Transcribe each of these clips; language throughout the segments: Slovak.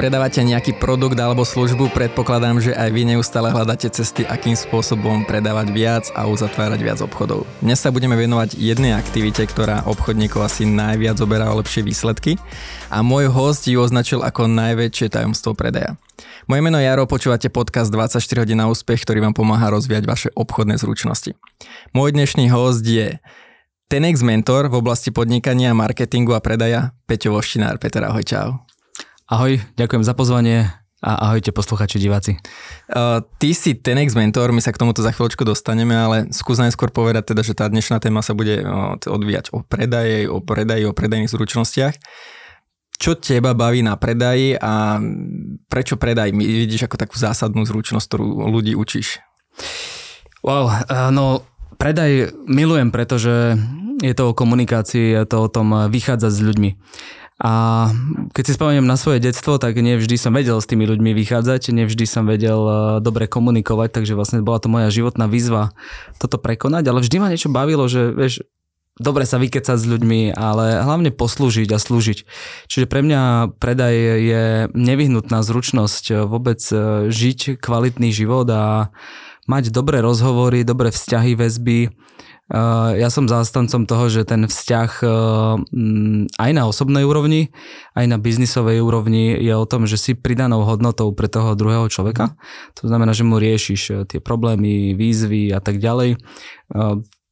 predávate nejaký produkt alebo službu, predpokladám, že aj vy neustále hľadáte cesty, akým spôsobom predávať viac a uzatvárať viac obchodov. Dnes sa budeme venovať jednej aktivite, ktorá obchodníkov asi najviac oberá o lepšie výsledky a môj host ju označil ako najväčšie tajomstvo predaja. Moje meno je Jaro, počúvate podcast 24 hodín na úspech, ktorý vám pomáha rozvíjať vaše obchodné zručnosti. Môj dnešný host je Tenex mentor v oblasti podnikania, marketingu a predaja Peťo Voštinár. Peter, ahoj, čau. Ahoj, ďakujem za pozvanie a ahojte posluchači, diváci. Uh, ty si Tenex mentor, my sa k tomuto za chvíľočku dostaneme, ale skús najskôr povedať teda, že tá dnešná téma sa bude odvíjať o predaji, o predaji, o predajných zručnostiach. Čo teba baví na predaji a prečo predaj vidíš ako takú zásadnú zručnosť, ktorú ľudí učíš? Wow, uh, no predaj milujem, pretože je to o komunikácii, je to o tom vychádzať s ľuďmi. A keď si spomeniem na svoje detstvo, tak nevždy som vedel s tými ľuďmi vychádzať, nevždy som vedel e, dobre komunikovať, takže vlastne bola to moja životná výzva toto prekonať, ale vždy ma niečo bavilo, že vieš, dobre sa vykecať s ľuďmi, ale hlavne poslúžiť a slúžiť. Čiže pre mňa predaj je nevyhnutná zručnosť e, vôbec e, žiť kvalitný život a mať dobré rozhovory, dobré vzťahy, väzby, ja som zástancom toho, že ten vzťah eh, mm, aj na osobnej úrovni, aj na biznisovej úrovni je o tom, že si pridanou hodnotou pre toho druhého človeka. To znamená, že mu riešiš eh, tie problémy, výzvy a tak ďalej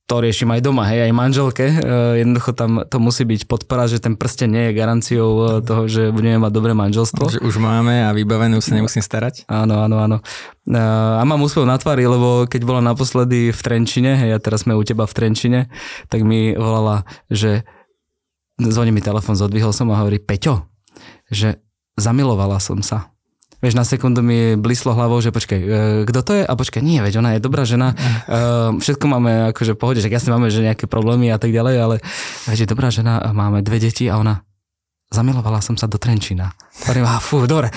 to riešim aj doma, hej, aj manželke. Jednoducho tam to musí byť podpora, že ten prsten nie je garanciou toho, že budeme mať dobré manželstvo. Že už máme a vybavené, už sa nemusím starať. Áno, áno, áno. A mám úspev na tvári, lebo keď bola naposledy v Trenčine, hej, a teraz sme u teba v Trenčine, tak mi volala, že zvoní mi telefon, zodvihol som a hovorí, Peťo, že zamilovala som sa. Vieš, na sekundu mi blíslo hlavou, že počkaj, e, kto to je? A počkaj, nie, veď ona je dobrá žena, e, všetko máme akože v pohode, že jasne máme, že nejaké problémy a tak ďalej, ale veď je dobrá žena, máme dve deti a ona, zamilovala som sa do Trenčína. Hovorím, a fú, dobre.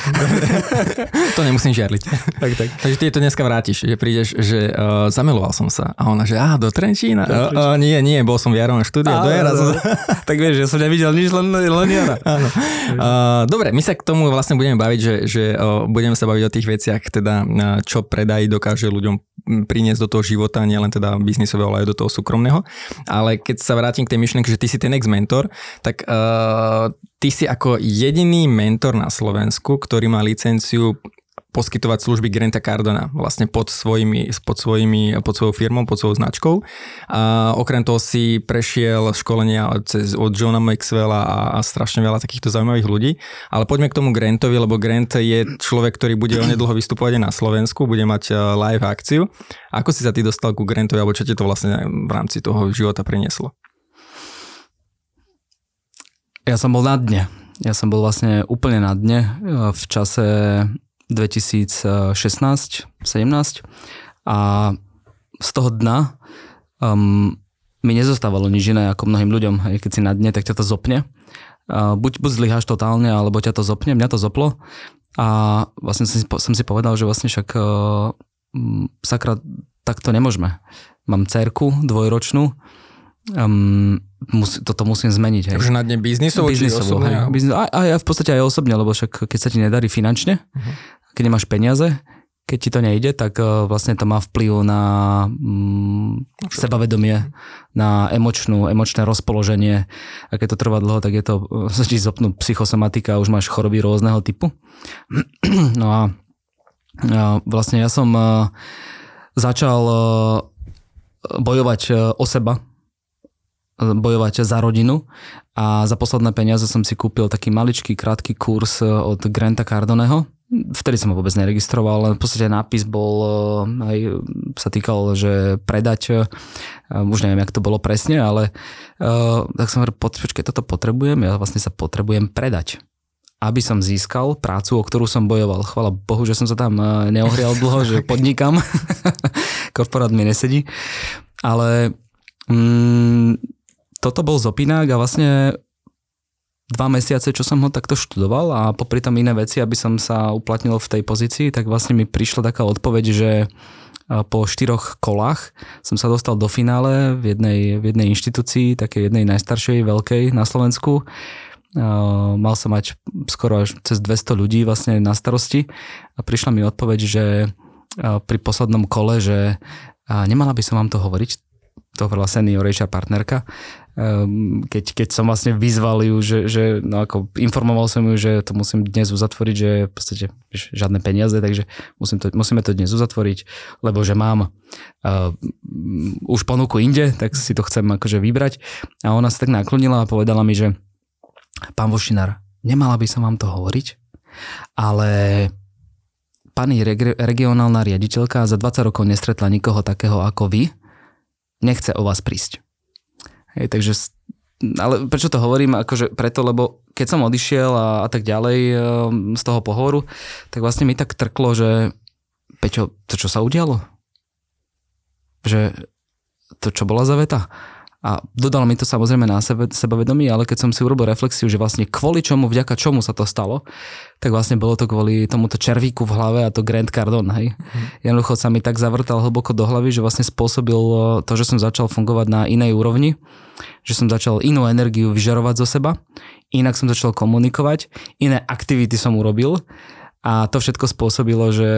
to nemusím žiarliť. tak, tak. Takže ty to dneska vrátiš, že prídeš, že uh, zamiloval som sa. A ona, že á, do Trenčína. Do Trenčína. Uh, uh, nie, nie, bol som v Jarovom štúdiu. do Jara som... tak vieš, ja som nevidel nič, len, len Jara. Áno. Uh, dobre, my sa k tomu vlastne budeme baviť, že, že uh, budeme sa baviť o tých veciach, teda uh, čo predaj dokáže ľuďom priniesť do toho života, nielen teda biznisového, ale aj do toho súkromného. Ale keď sa vrátim k tej myšlienke, že ty si ten ex-mentor, tak uh, ty si ako jediný mentor na Slovensku, ktorý má licenciu poskytovať služby Granta Cardona vlastne pod, svojimi, pod, svojimi, pod svojou firmou, pod svojou značkou. A okrem toho si prešiel školenia od, od Johna Maxwella a, a strašne veľa takýchto zaujímavých ľudí. Ale poďme k tomu Grantovi, lebo Grant je človek, ktorý bude onedlho vystupovať na Slovensku, bude mať e, live akciu. Ako si sa ty dostal ku Grantovi, alebo čo ti to vlastne v rámci toho života prinieslo? Ja som bol na dne ja som bol vlastne úplne na dne e, v čase 2016-17 a z toho dna um, mi nezostávalo nič iné ako mnohým ľuďom. Aj keď si na dne, tak ťa to zopne. Uh, buď, buď zlyháš totálne, alebo ťa to zopne. Mňa to zoplo. A vlastne som si, som si povedal, že vlastne však uh, sakra, takto nemôžeme. Mám cerku dvojročnú, um, mus, toto musím zmeniť. Hej. Už na dne biznisovo, biznisovo či hej, biznis, a, a v podstate aj osobne, lebo však keď sa ti nedarí finančne, uh-huh. keď nemáš peniaze, keď ti to nejde, tak uh, vlastne to má vplyv na um, sebavedomie, na emočnú, emočné rozpoloženie. A keď to trvá dlho, tak je to, sa ti zopnú psychosomatika už máš choroby rôzneho typu. No a, a vlastne ja som uh, začal uh, bojovať uh, o seba, bojovať za rodinu a za posledné peniaze som si kúpil taký maličký krátky kurz e, od Granta Cardoneho. Vtedy som ho vôbec neregistroval, ale v podstate nápis bol, e, aj sa týkal, že predať, e, už neviem, jak to bolo presne, ale tak som hovoril, počkej, toto potrebujem, ja vlastne sa potrebujem predať aby som získal prácu, o ktorú som bojoval. Chvala Bohu, že som sa tam neohrial dlho, že podnikam. Korporát mi nesedí. Ale mm, toto bol zopinák a vlastne dva mesiace, čo som ho takto študoval a popri tom iné veci, aby som sa uplatnil v tej pozícii, tak vlastne mi prišla taká odpoveď, že po štyroch kolách som sa dostal do finále v jednej, v jednej inštitúcii, takej jednej najstaršej, veľkej na Slovensku. Mal som mať skoro až cez 200 ľudí vlastne na starosti a prišla mi odpoveď, že pri poslednom kole, že nemala by som vám to hovoriť, to hovorila senior HR partnerka, keď, keď som vlastne vyzval ju, že, že no ako informoval som ju, že to musím dnes uzatvoriť, že v podstate žiadne peniaze, takže musím to, musíme to dnes uzatvoriť, lebo že mám uh, už ponuku inde, tak si to chcem akože vybrať. A ona sa tak naklonila a povedala mi, že pán Vošinár, nemala by som vám to hovoriť, ale pani reg- regionálna riaditeľka za 20 rokov nestretla nikoho takého ako vy, nechce o vás prísť. Hej, takže, ale prečo to hovorím? Akože preto, lebo keď som odišiel a, a tak ďalej ehm, z toho pohovoru, tak vlastne mi tak trklo, že Peťo, to čo sa udialo? Že to čo bola za veta? A dodalo mi to samozrejme na sebe, sebavedomí, ale keď som si urobil reflexiu, že vlastne kvôli čomu, vďaka čomu sa to stalo, tak vlastne bolo to kvôli tomuto červíku v hlave a to Grand Cardon, hej. Mm. Jednoducho sa mi tak zavrtal hlboko do hlavy, že vlastne spôsobil to, že som začal fungovať na inej úrovni, že som začal inú energiu vyžarovať zo seba, inak som začal komunikovať, iné aktivity som urobil a to všetko spôsobilo, že,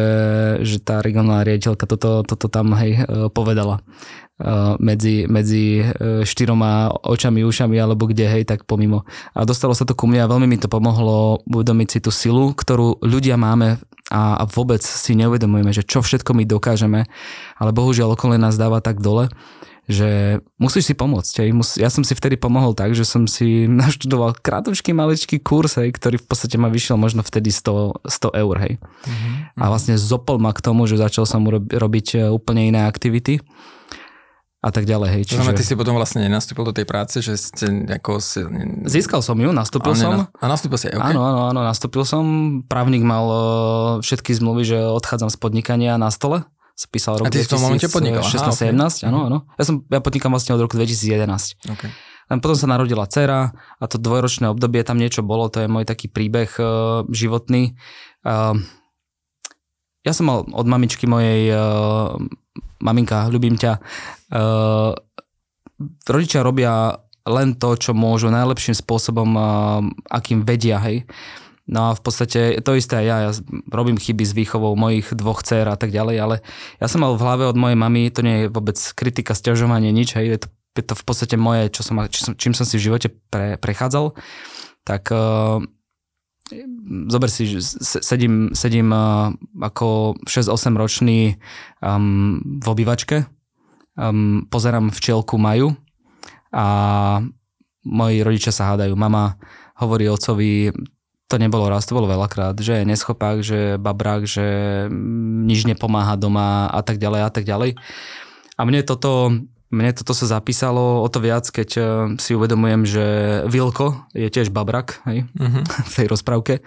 že tá regionálna riaditeľka toto, toto tam hej, e, povedala medzi, medzi e, štyroma očami, ušami alebo kde, hej, tak pomimo. A dostalo sa to ku mne a veľmi mi to pomohlo uvedomiť si tú silu, ktorú ľudia máme a, a vôbec si neuvedomujeme, že čo všetko my dokážeme, ale bohužiaľ okolie nás dáva tak dole, že musíš si pomôcť. Hej. Ja som si vtedy pomohol tak, že som si naštudoval krátočký maličký kurz, hej, ktorý v podstate ma vyšiel možno vtedy 100, 100 eur. Hej. Mm-hmm. A vlastne zopol ma k tomu, že začal som robiť e, úplne iné aktivity a tak ďalej. Hej. Čiže... Znamená, ty si potom vlastne nenastúpil do tej práce, že ste ako si... Získal som ju, nastúpil som. A nastúpil si, okay. Áno, áno, áno, nastúpil som. Právnik mal e, všetky zmluvy, že odchádzam z podnikania na stole sa písal rok A ty 2016, v tom momente podnikal? 16, 17, áno, áno. Ja, som, ja podnikám vlastne od roku 2011. Okay. Len potom sa narodila dcera a to dvojročné obdobie tam niečo bolo, to je môj taký príbeh uh, životný. Uh, ja som mal od mamičky mojej, uh, maminka, ľubím ťa, uh, rodičia robia len to, čo môžu najlepším spôsobom, uh, akým vedia, hej. No a v podstate to isté aj ja, ja robím chyby s výchovou mojich dvoch dcer a tak ďalej, ale ja som mal v hlave od mojej mamy, to nie je vôbec kritika, stiažovanie, nič, hej, je to, je to v podstate moje, čo som, čím, som si v živote pre, prechádzal, tak uh, zober si, že sedím, sedím uh, ako 6-8 ročný um, v obývačke, um, pozerám včielku Maju a moji rodičia sa hádajú. Mama hovorí otcovi, to nebolo raz, to bolo veľakrát, že je neschopák, že babrák, že nič nepomáha doma a tak ďalej a tak ďalej. A mne toto, mne toto sa zapísalo o to viac, keď eh, si uvedomujem, že Vilko je tiež babrak hej, uh-huh. v tej rozprávke.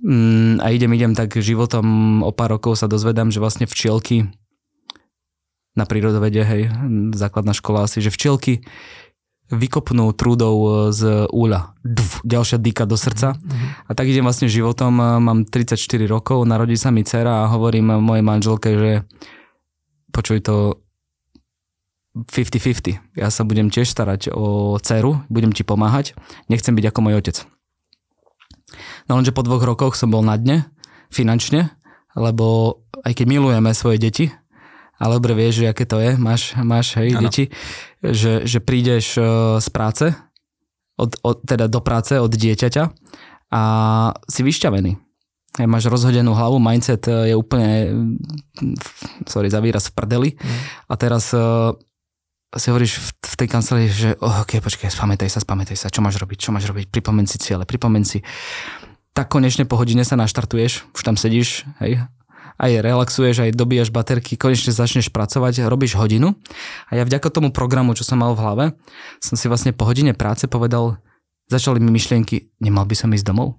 Mm, a idem, idem tak životom o pár rokov sa dozvedám, že vlastne včielky na prírodovede, hej, základná škola asi, že včielky vykopnú trúdou e, z úľa. Duf, ďalšia dýka do srdca. Mm-hmm. A tak idem vlastne životom, e, mám 34 rokov, narodí sa mi dcera a hovorím mojej manželke, že počuj to 50-50. Ja sa budem tiež starať o dceru, budem ti pomáhať, nechcem byť ako môj otec. No lenže po dvoch rokoch som bol na dne, finančne, lebo aj keď milujeme svoje deti, ale dobre vieš, že aké to je, máš, máš hej, ano. deti, že, že prídeš e, z práce, od, od, teda do práce od dieťaťa a si vyšťavený. Hej, máš rozhodenú hlavu, mindset e, je úplne, sorry za výraz, v prdeli. Mm. A teraz uh, si hovoríš v, v tej kancelárii, že oh, ok, počkaj, spamätaj sa, spamätaj sa, čo máš robiť, čo máš robiť, pripomen si cieľe, pripomen si. Tak konečne po hodine sa naštartuješ, už tam sedíš, hej, aj relaxuješ, aj dobíjaš baterky, konečne začneš pracovať, robíš hodinu. A ja vďaka tomu programu, čo som mal v hlave, som si vlastne po hodine práce povedal, začali mi myšlienky, nemal by som ísť domov?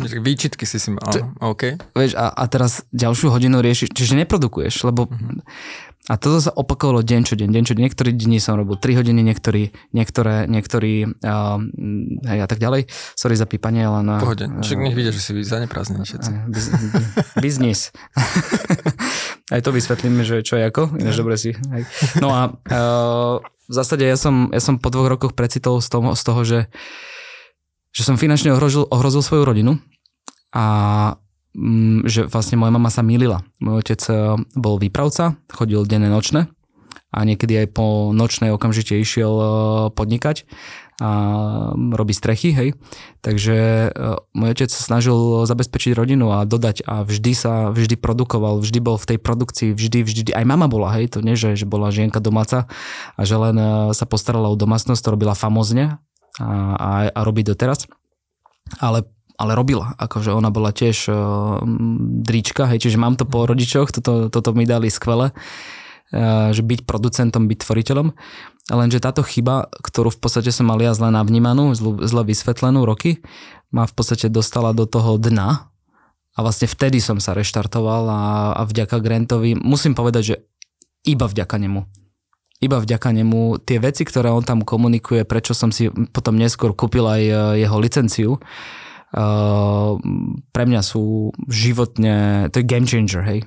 Výčitky si si mal, OK. Vieš, a, a teraz ďalšiu hodinu riešiš, čiže neprodukuješ, lebo uh-huh. A toto sa opakovalo deň čo deň, deň čo deň. Niektorí dni som robil 3 hodiny, niektorí, niektoré, niektorí uh, hej, a tak ďalej. Sorry za pípanie, ale na... Pohode, však nech vidia, že si zaneprázdnení všetci. Biznis. Aj to vysvetlíme, že čo je ako, ináč dobre si. Hej. No a uh, v zásade ja som, ja som po dvoch rokoch precitol z toho, z toho že že som finančne ohrozil, ohrozil svoju rodinu a že vlastne moja mama sa milila. Môj otec e, bol výpravca, chodil denné nočné a niekedy aj po nočnej okamžite išiel e, podnikať a robí strechy, hej. Takže uh, môj otec sa snažil zabezpečiť rodinu a dodať a vždy sa, vždy produkoval, vždy bol v tej produkcii, vždy, vždy, aj mama bola, hej, to nie, že, že bola žienka domáca a že len sa postarala o domácnosť, to robila famozne a, a, a robí doteraz. Ale ale robila, akože ona bola tiež uh, dríčka, hej, čiže mám to po rodičoch, toto, toto mi dali skvele, uh, že byť producentom, byť tvoriteľom. Lenže táto chyba, ktorú v podstate som mal ja zle navnímanú, zle vysvetlenú roky, ma v podstate dostala do toho dna a vlastne vtedy som sa reštartoval a, a vďaka Grantovi, musím povedať, že iba vďaka nemu. Iba vďaka nemu tie veci, ktoré on tam komunikuje, prečo som si potom neskôr kúpil aj e, jeho licenciu, uh, pre mňa sú životne, to je game changer, hej.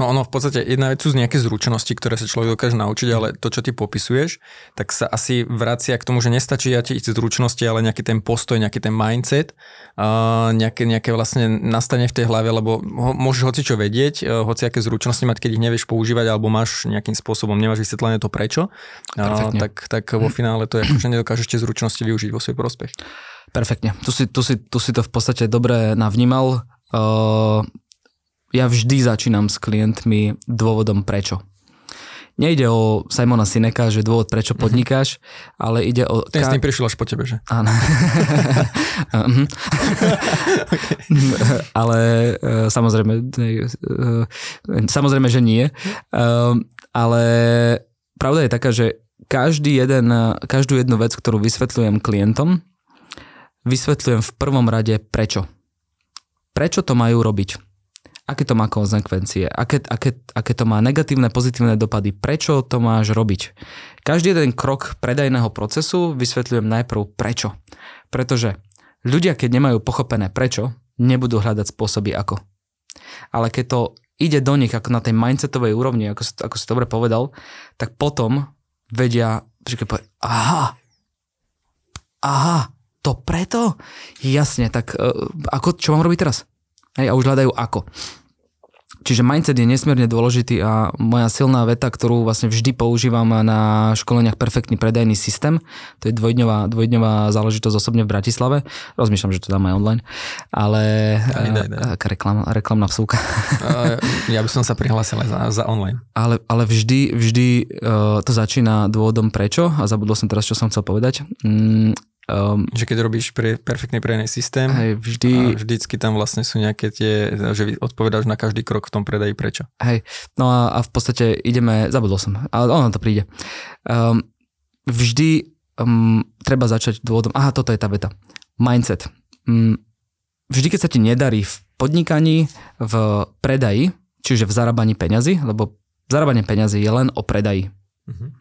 No ono v podstate jedna vec sú nejaké zručnosti, ktoré sa človek dokáže naučiť, ale to, čo ty popisuješ, tak sa asi vracia k tomu, že nestačí ja tie zručnosti, ale nejaký ten postoj, nejaký ten mindset, uh, nejaké, nejaké vlastne nastane v tej hlave, lebo ho, môžeš hoci čo vedieť, uh, hoci aké zručnosti mať, keď ich nevieš používať, alebo máš nejakým spôsobom, nemáš vysvetlené to prečo, uh, tak, tak vo finále to je, že nedokážeš tie zručnosti využiť vo svoj prospech. Perfektne. Tu si, tu si, tu si to v podstate dobre navnímal. Uh, ja vždy začínam s klientmi dôvodom prečo. Nejde o Simona Sineka, že dôvod prečo mhm. podnikáš, mm-hmm. ale ide o... Ten ka- s tým prišiel až po tebe, že? Áno. Mhm. ale uh, samozrejme, uh, samozrejme, že nie. Uh, ale pravda je taká, že každý jeden, každú jednu vec, ktorú vysvetľujem klientom, vysvetľujem v prvom rade prečo. Prečo to majú robiť? aké to má konsekvencie, aké, aké, aké to má negatívne, pozitívne dopady, prečo to máš robiť. Každý jeden krok predajného procesu vysvetľujem najprv prečo. Pretože ľudia, keď nemajú pochopené prečo, nebudú hľadať spôsoby ako. Ale keď to ide do nich ako na tej mindsetovej úrovni, ako, ako si dobre povedal, tak potom vedia, že keď povie, aha, aha, to preto? Jasne, tak uh, ako, čo mám robiť teraz? Hej, a už hľadajú ako. Čiže mindset je nesmierne dôležitý a moja silná veta, ktorú vlastne vždy používam na školeniach Perfektný predajný systém, to je dvojdňová, dvojdňová záležitosť osobne v Bratislave. Rozmýšľam, že to dám aj online, ale daj, daj, daj. Reklam, reklamná vsúka. Ja by som sa prihlásil aj za, za online. Ale, ale vždy, vždy uh, to začína dôvodom prečo a zabudol som teraz, čo som chcel povedať. Um, že keď robíš pre, perfektný predajný systém, hej, vždy, a vždycky tam vlastne sú nejaké tie, že odpovedáš na každý krok v tom predaji prečo. Hej, no a, a v podstate ideme, zabudol som, ale ono to príde. Um, vždy um, treba začať dôvodom, aha, toto je tá veta. Mindset. Um, vždy, keď sa ti nedarí v podnikaní, v predaji, čiže v zarábaní peňazí, lebo zarábanie peňazí je len o predaji. Uh-huh.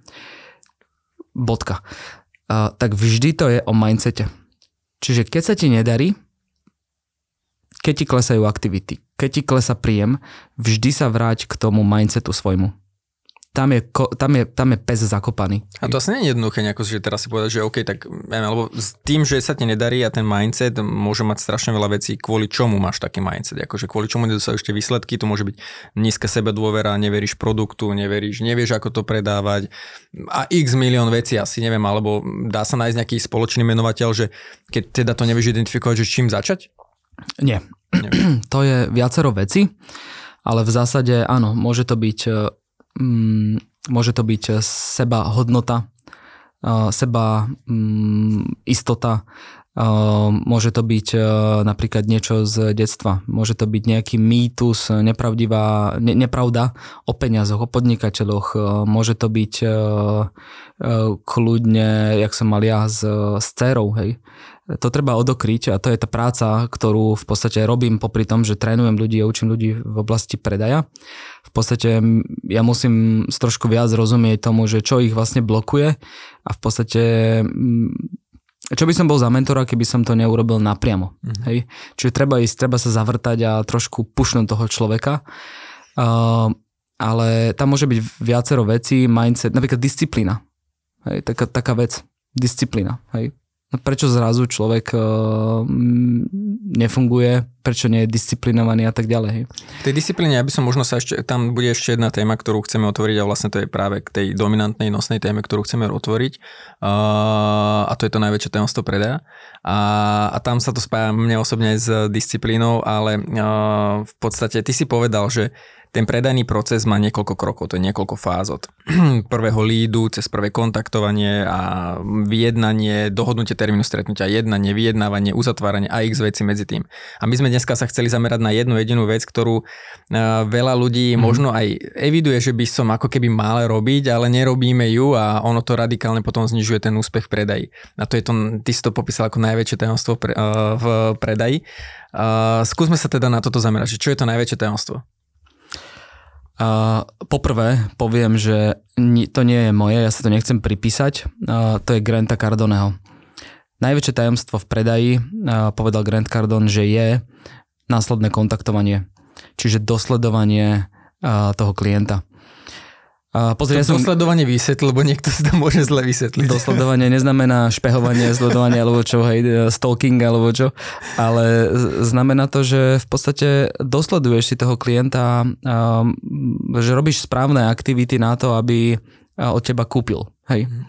Bodka tak vždy to je o mindsete. Čiže keď sa ti nedarí, keď ti klesajú aktivity, keď ti klesa príjem, vždy sa vráť k tomu mindsetu svojmu tam je, tam je, tam je pes zakopaný. A to asi nie je jednoduché nejako, že teraz si povedať, že OK, tak neviem, lebo s tým, že sa ti nedarí a ten mindset môže mať strašne veľa vecí, kvôli čomu máš taký mindset, akože kvôli čomu nedosahuješ tie výsledky, to môže byť nízka sebe dôvera, neveríš produktu, neveríš, nevieš, ako to predávať a x milión vecí asi neviem, alebo dá sa nájsť nejaký spoločný menovateľ, že keď teda to nevieš identifikovať, že čím začať? Nie. To je viacero veci, ale v zásade áno, môže to byť mm, môže to byť seba hodnota, seba mm, istota, môže to byť napríklad niečo z detstva, môže to byť nejaký mýtus, nepravdivá, ne, nepravda o peniazoch, o podnikateľoch, môže to byť kľudne, jak som mal ja s, s dcerou, hej, to treba odokryť a to je tá práca, ktorú v podstate robím popri tom, že trénujem ľudí a učím ľudí v oblasti predaja. V podstate ja musím trošku viac rozumieť tomu, že čo ich vlastne blokuje a v podstate čo by som bol za mentora, keby som to neurobil napriamo. Mm-hmm. Hej? Čiže treba ísť, treba sa zavrtať a trošku pušnúť toho človeka. Uh, ale tam môže byť viacero vecí, mindset, napríklad disciplína. Hej? Taká, taká vec, disciplína. Hej? No prečo zrazu človek uh, nefunguje, prečo nie je disciplinovaný a tak ďalej. V tej disciplíne, ja by som možno sa ešte, tam bude ešte jedna téma, ktorú chceme otvoriť a vlastne to je práve k tej dominantnej nosnej téme, ktorú chceme otvoriť uh, a to je to najväčšie tajomstvo predaja. A, a tam sa to spája mne osobne s disciplínou, ale uh, v podstate ty si povedal, že ten predajný proces má niekoľko krokov, to je niekoľko fáz od prvého lídu cez prvé kontaktovanie a vyjednanie, dohodnutie termínu stretnutia, jednanie, vyjednávanie, uzatváranie a x veci medzi tým. A my sme dneska sa chceli zamerať na jednu jedinú vec, ktorú uh, veľa ľudí mm. možno aj eviduje, že by som ako keby mal robiť, ale nerobíme ju a ono to radikálne potom znižuje ten úspech v predaji. A to je to, ty si to popísal ako najväčšie tajomstvo pre, uh, v predaji. Uh, skúsme sa teda na toto zamerať, že čo je to najväčšie tajomstvo? Poprvé poviem, že to nie je moje, ja sa to nechcem pripísať, to je Granta Cardoneho. Najväčšie tajomstvo v predaji, povedal Grant Cardone, že je následné kontaktovanie, čiže dosledovanie toho klienta. Uh, pozri, to ja som... dosledovanie vysvetl, lebo niekto si to môže zle vysvetliť. Dosledovanie neznamená špehovanie, sledovanie alebo čo, hej, stalking alebo čo, ale znamená to, že v podstate dosleduješ si toho klienta, že robíš správne aktivity na to, aby od teba kúpil, hej. Mm.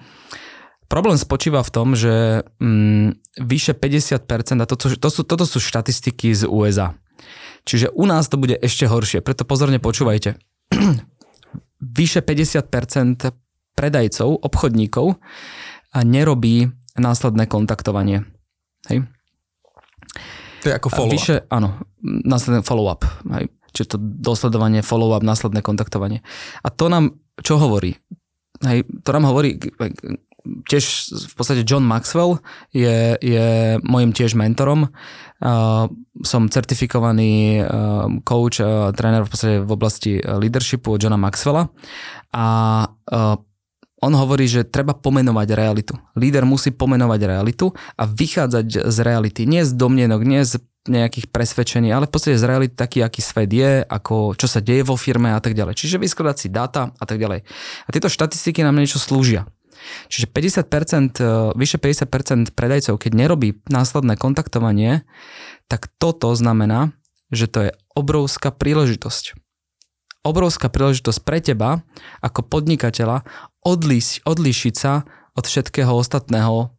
Problém spočíva v tom, že mm, vyše 50%, a to, to sú, toto sú štatistiky z USA. Čiže u nás to bude ešte horšie, preto pozorne počúvajte vyše 50% predajcov, obchodníkov nerobí následné kontaktovanie. Hej. To je ako follow-up. Vyše, áno, následné follow-up. Hej. Čiže to dosledovanie, follow-up, následné kontaktovanie. A to nám čo hovorí? Hej, to nám hovorí, tiež v podstate John Maxwell je, je môjim tiež mentorom. Uh, som certifikovaný uh, coach, uh, tréner v podstate v oblasti leadershipu od Johna Maxwella a uh, on hovorí, že treba pomenovať realitu. Líder musí pomenovať realitu a vychádzať z reality. Nie z domnienok, nie z nejakých presvedčení, ale v podstate z reality taký, aký svet je, ako, čo sa deje vo firme a tak ďalej. Čiže vyskladať si dáta a tak ďalej. A tieto štatistiky nám niečo slúžia. Čiže 50%, e, vyše 50% predajcov, keď nerobí následné kontaktovanie, tak toto znamená, že to je obrovská príležitosť. Obrovská príležitosť pre teba ako podnikateľa odlíš, odlíšiť sa od všetkého ostatného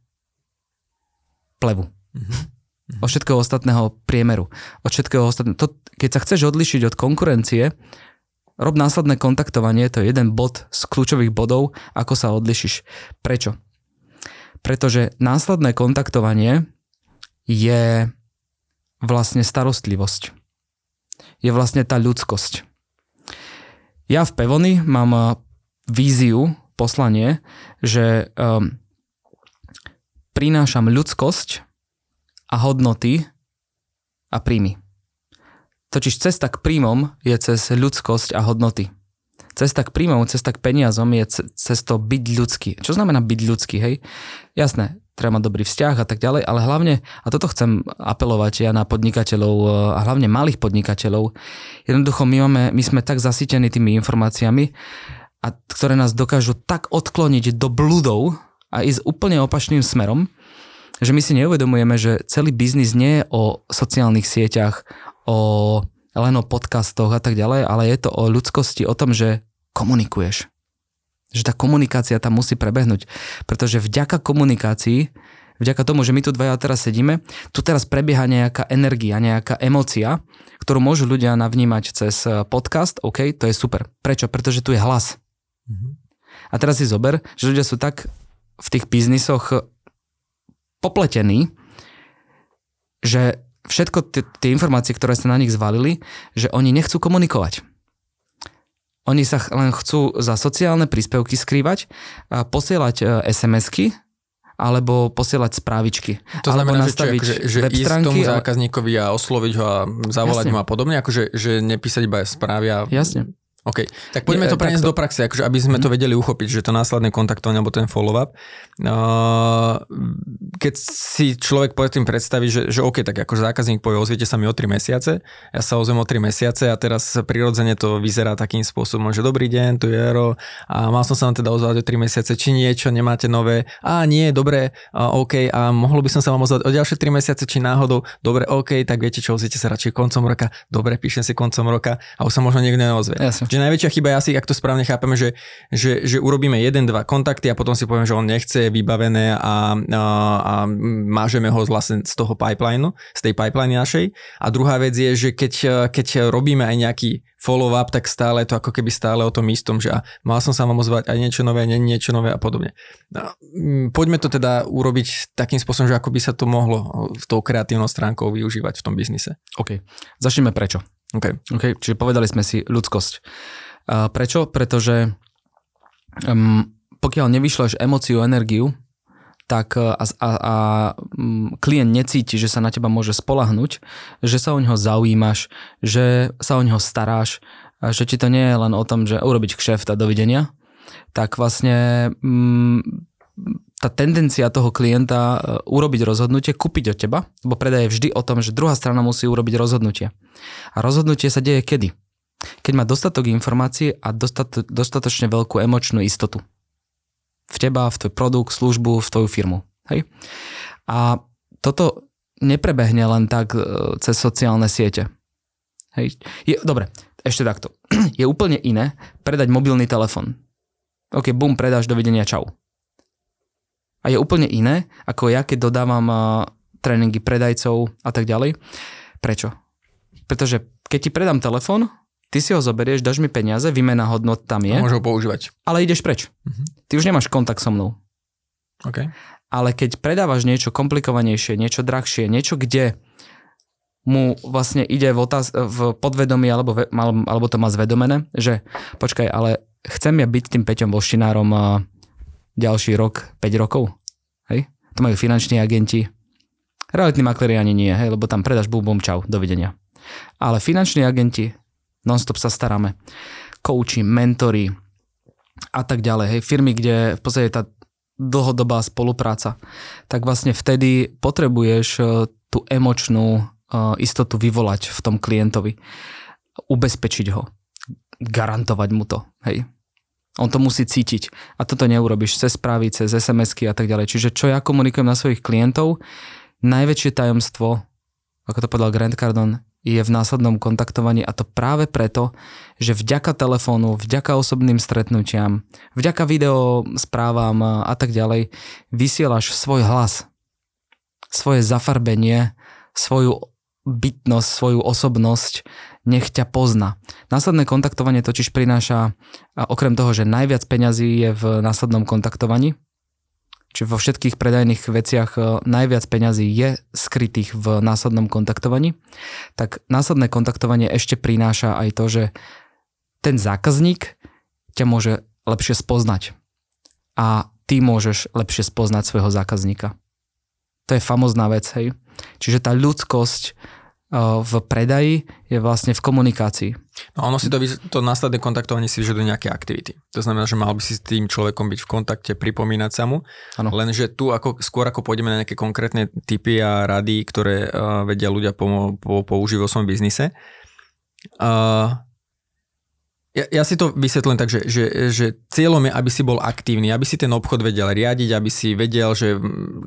plevu. Mm-hmm. Od všetkého ostatného priemeru. Od všetkého ostatného. To, keď sa chceš odlišiť od konkurencie, Rob následné kontaktovanie, to je jeden bod z kľúčových bodov, ako sa odlišiš. Prečo? Pretože následné kontaktovanie je vlastne starostlivosť. Je vlastne tá ľudskosť. Ja v Pevony mám eh, víziu, poslanie, že um, prinášam ľudskosť a hodnoty a príjmy. Totiž cesta k príjmom je cez ľudskosť a hodnoty. Cesta k príjmom, cesta k peniazom je cez to byť ľudský. Čo znamená byť ľudský, hej? Jasné, treba mať dobrý vzťah a tak ďalej, ale hlavne, a toto chcem apelovať ja na podnikateľov e, a hlavne malých podnikateľov, jednoducho my, máme, my sme tak zasítení tými informáciami, a ktoré nás dokážu tak odkloniť do bludov a ísť úplne opačným smerom, že my si neuvedomujeme, že celý biznis nie je o sociálnych sieťach, o, len o podcastoch a tak ďalej, ale je to o ľudskosti, o tom, že komunikuješ. Že tá komunikácia tam musí prebehnúť. Pretože vďaka komunikácii, vďaka tomu, že my tu dvaja teraz sedíme, tu teraz prebieha nejaká energia, nejaká emocia, ktorú môžu ľudia navnímať cez eh, podcast, OK, to je super. Prečo? Pretože tu je hlas. Mm-hmm. A teraz si zober, že ľudia sú tak v tých biznisoch popletení, že všetko tie informácie, ktoré sa na nich zvalili, že oni nechcú komunikovať. Oni sa len chcú za sociálne príspevky skrývať, posielať e, SMS-ky, alebo posielať správičky. To znamená, že, či, akože, že ísť tomu zákazníkovi a osloviť ho a zavolať Jasne. mu a podobne, akože že nepísať iba správy a... Jasne. OK, tak poďme to preniesť takto. do praxe, akože aby sme to vedeli uchopiť, že to následné kontaktovanie alebo ten follow-up. Uh, keď si človek tým predstaví, že, že OK, tak akože zákazník povie, ozviete sa mi o 3 mesiace, ja sa ozvem o 3 mesiace a teraz prirodzene to vyzerá takým spôsobom, že dobrý deň, tu je Jaro a mal som sa vám teda ozvať o 3 mesiace, či niečo nemáte nové, a nie, dobre, OK, a mohlo by som sa vám ozvať o ďalšie 3 mesiace, či náhodou, dobre, OK, tak viete čo, ozviete sa radšej koncom roka, dobre, píšem si koncom roka a už sa možno niekto neozve. Jasne. Čiže najväčšia chyba je asi, ak to správne chápeme, že, že, že urobíme jeden, dva kontakty a potom si povieme, že on nechce, je vybavené a, a, a mážeme ho vlastne z toho pipelineu, z tej pipeline našej. A druhá vec je, že keď, keď robíme aj nejaký follow-up, tak stále to ako keby stále o tom istom, že a mal som sa vám ozvať aj niečo nové, nie niečo nové a podobne. No, poďme to teda urobiť takým spôsobom, že ako by sa to mohlo s tou kreatívnou stránkou využívať v tom biznise. OK. Začneme prečo. Okay. OK, čiže povedali sme si ľudskosť. A prečo? Pretože um, pokiaľ nevyšleš emóciu, energiu, tak a, a, a klient necíti, že sa na teba môže spolahnúť, že sa o neho zaujímaš, že sa o neho staráš, a že ti to nie je len o tom, že urobiť kšeft a dovidenia, tak vlastne um, tá tendencia toho klienta e, urobiť rozhodnutie, kúpiť od teba, lebo predaj je vždy o tom, že druhá strana musí urobiť rozhodnutie. A rozhodnutie sa deje kedy? Keď má dostatok informácií a dostato, dostatočne veľkú emočnú istotu. V teba, v tvoj produkt, službu, v tvoju firmu. Hej? A toto neprebehne len tak e, cez sociálne siete. Hej? Je, dobre, ešte takto. Je úplne iné predať mobilný telefon. OK, bum, predáš, dovidenia, čau. A je úplne iné, ako ja, keď dodávam uh, tréningy predajcov a tak ďalej. Prečo? Pretože keď ti predám telefón, ty si ho zoberieš, dáš mi peniaze, výmena hodnot tam je, Môžu ho používať. ale ideš preč. Mhm. Ty už nemáš kontakt so mnou. Okay. Ale keď predávaš niečo komplikovanejšie, niečo drahšie, niečo, kde mu vlastne ide v, otáz- v podvedomí alebo, ve- alebo to má zvedomené, že počkaj, ale chcem ja byť tým Peťom Voštinárom uh, ďalší rok, 5 rokov. Hej? To majú finanční agenti. Realitní makléri ani nie, hej? lebo tam predáš bum, čau, dovidenia. Ale finanční agenti, nonstop sa staráme. Kouči, mentori a tak ďalej. Hej? Firmy, kde v podstate tá dlhodobá spolupráca, tak vlastne vtedy potrebuješ eh, tú emočnú uh, istotu vyvolať v tom klientovi. Ubezpečiť ho. Garantovať mu to. Hej. On to musí cítiť. A toto neurobiš cez správy, cez SMS-ky a tak ďalej. Čiže čo ja komunikujem na svojich klientov, najväčšie tajomstvo, ako to povedal Grant Cardone, je v následnom kontaktovaní a to práve preto, že vďaka telefónu, vďaka osobným stretnutiam, vďaka video správam a tak ďalej, vysielaš svoj hlas, svoje zafarbenie, svoju bytnosť, svoju osobnosť, nech ťa pozná. Následné kontaktovanie totiž prináša, okrem toho, že najviac peňazí je v následnom kontaktovaní, či vo všetkých predajných veciach e, najviac peňazí je skrytých v následnom kontaktovaní, tak následné kontaktovanie ešte prináša aj to, že ten zákazník ťa môže lepšie spoznať a ty môžeš lepšie spoznať svojho zákazníka. To je famozná vec, hej. Čiže tá ľudskosť v predaji je vlastne v komunikácii. No ono si to, to následné kontaktovanie si vyžaduje nejaké aktivity. To znamená, že mal by si s tým človekom byť v kontakte, pripomínať sa mu. Ano. Lenže tu ako, skôr ako pôjdeme na nejaké konkrétne typy a rady, ktoré uh, vedia ľudia po, po, použiť vo svojom biznise. Uh, ja, ja si to vysvetlím tak, že, že, že cieľom je, aby si bol aktívny, aby si ten obchod vedel riadiť, aby si vedel, že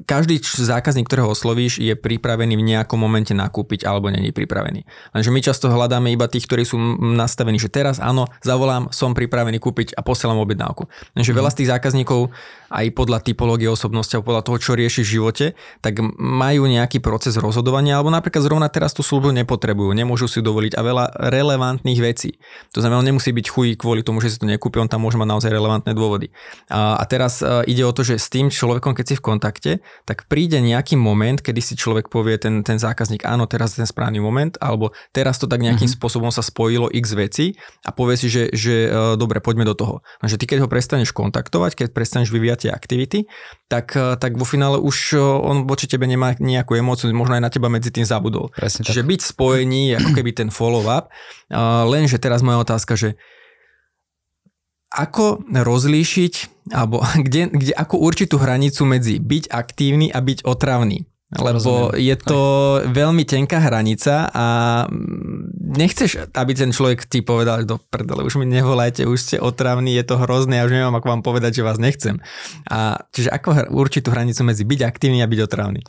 každý zákazník, ktorého oslovíš, je pripravený v nejakom momente nakúpiť alebo není pripravený. Lenže my často hľadáme iba tých, ktorí sú nastavení, že teraz áno, zavolám, som pripravený kúpiť a posielam objednávku. Lenže veľa z tých zákazníkov aj podľa typológie osobnosti a podľa toho, čo rieši v živote, tak majú nejaký proces rozhodovania alebo napríklad zrovna teraz tú službu nepotrebujú, nemôžu si dovoliť a veľa relevantných vecí. To znamená, nemusí byť chuj kvôli tomu, že si to nekúpi, on tam môže mať naozaj relevantné dôvody. A, a teraz a, ide o to, že s tým človekom, keď si v kontakte, tak príde nejaký moment, kedy si človek povie ten, ten zákazník, áno, teraz je ten správny moment, alebo teraz to tak nejakým mm-hmm. spôsobom sa spojilo x veci a povie si, že, že e, dobre, poďme do toho. Že ty keď ho prestaneš kontaktovať, keď prestaneš vyvíjať tie aktivity, tak, tak vo finále už on voči tebe nemá nejakú emóciu, možno aj na teba medzi tým zabudol. Presne Čiže tak. byť spojení, ako keby ten follow-up, lenže teraz moja otázka, že ako rozlíšiť, alebo kde, kde, ako určiť tú hranicu medzi byť aktívny a byť otravný. Lebo Rozumiem. je to veľmi tenká hranica a nechceš, aby ten človek ti povedal, do prdele, už mi nevolajte, už ste otravní, je to hrozné, ja už neviem, ako vám povedať, že vás nechcem. A čiže ako určiť tú hranicu medzi byť aktívny a byť otravný?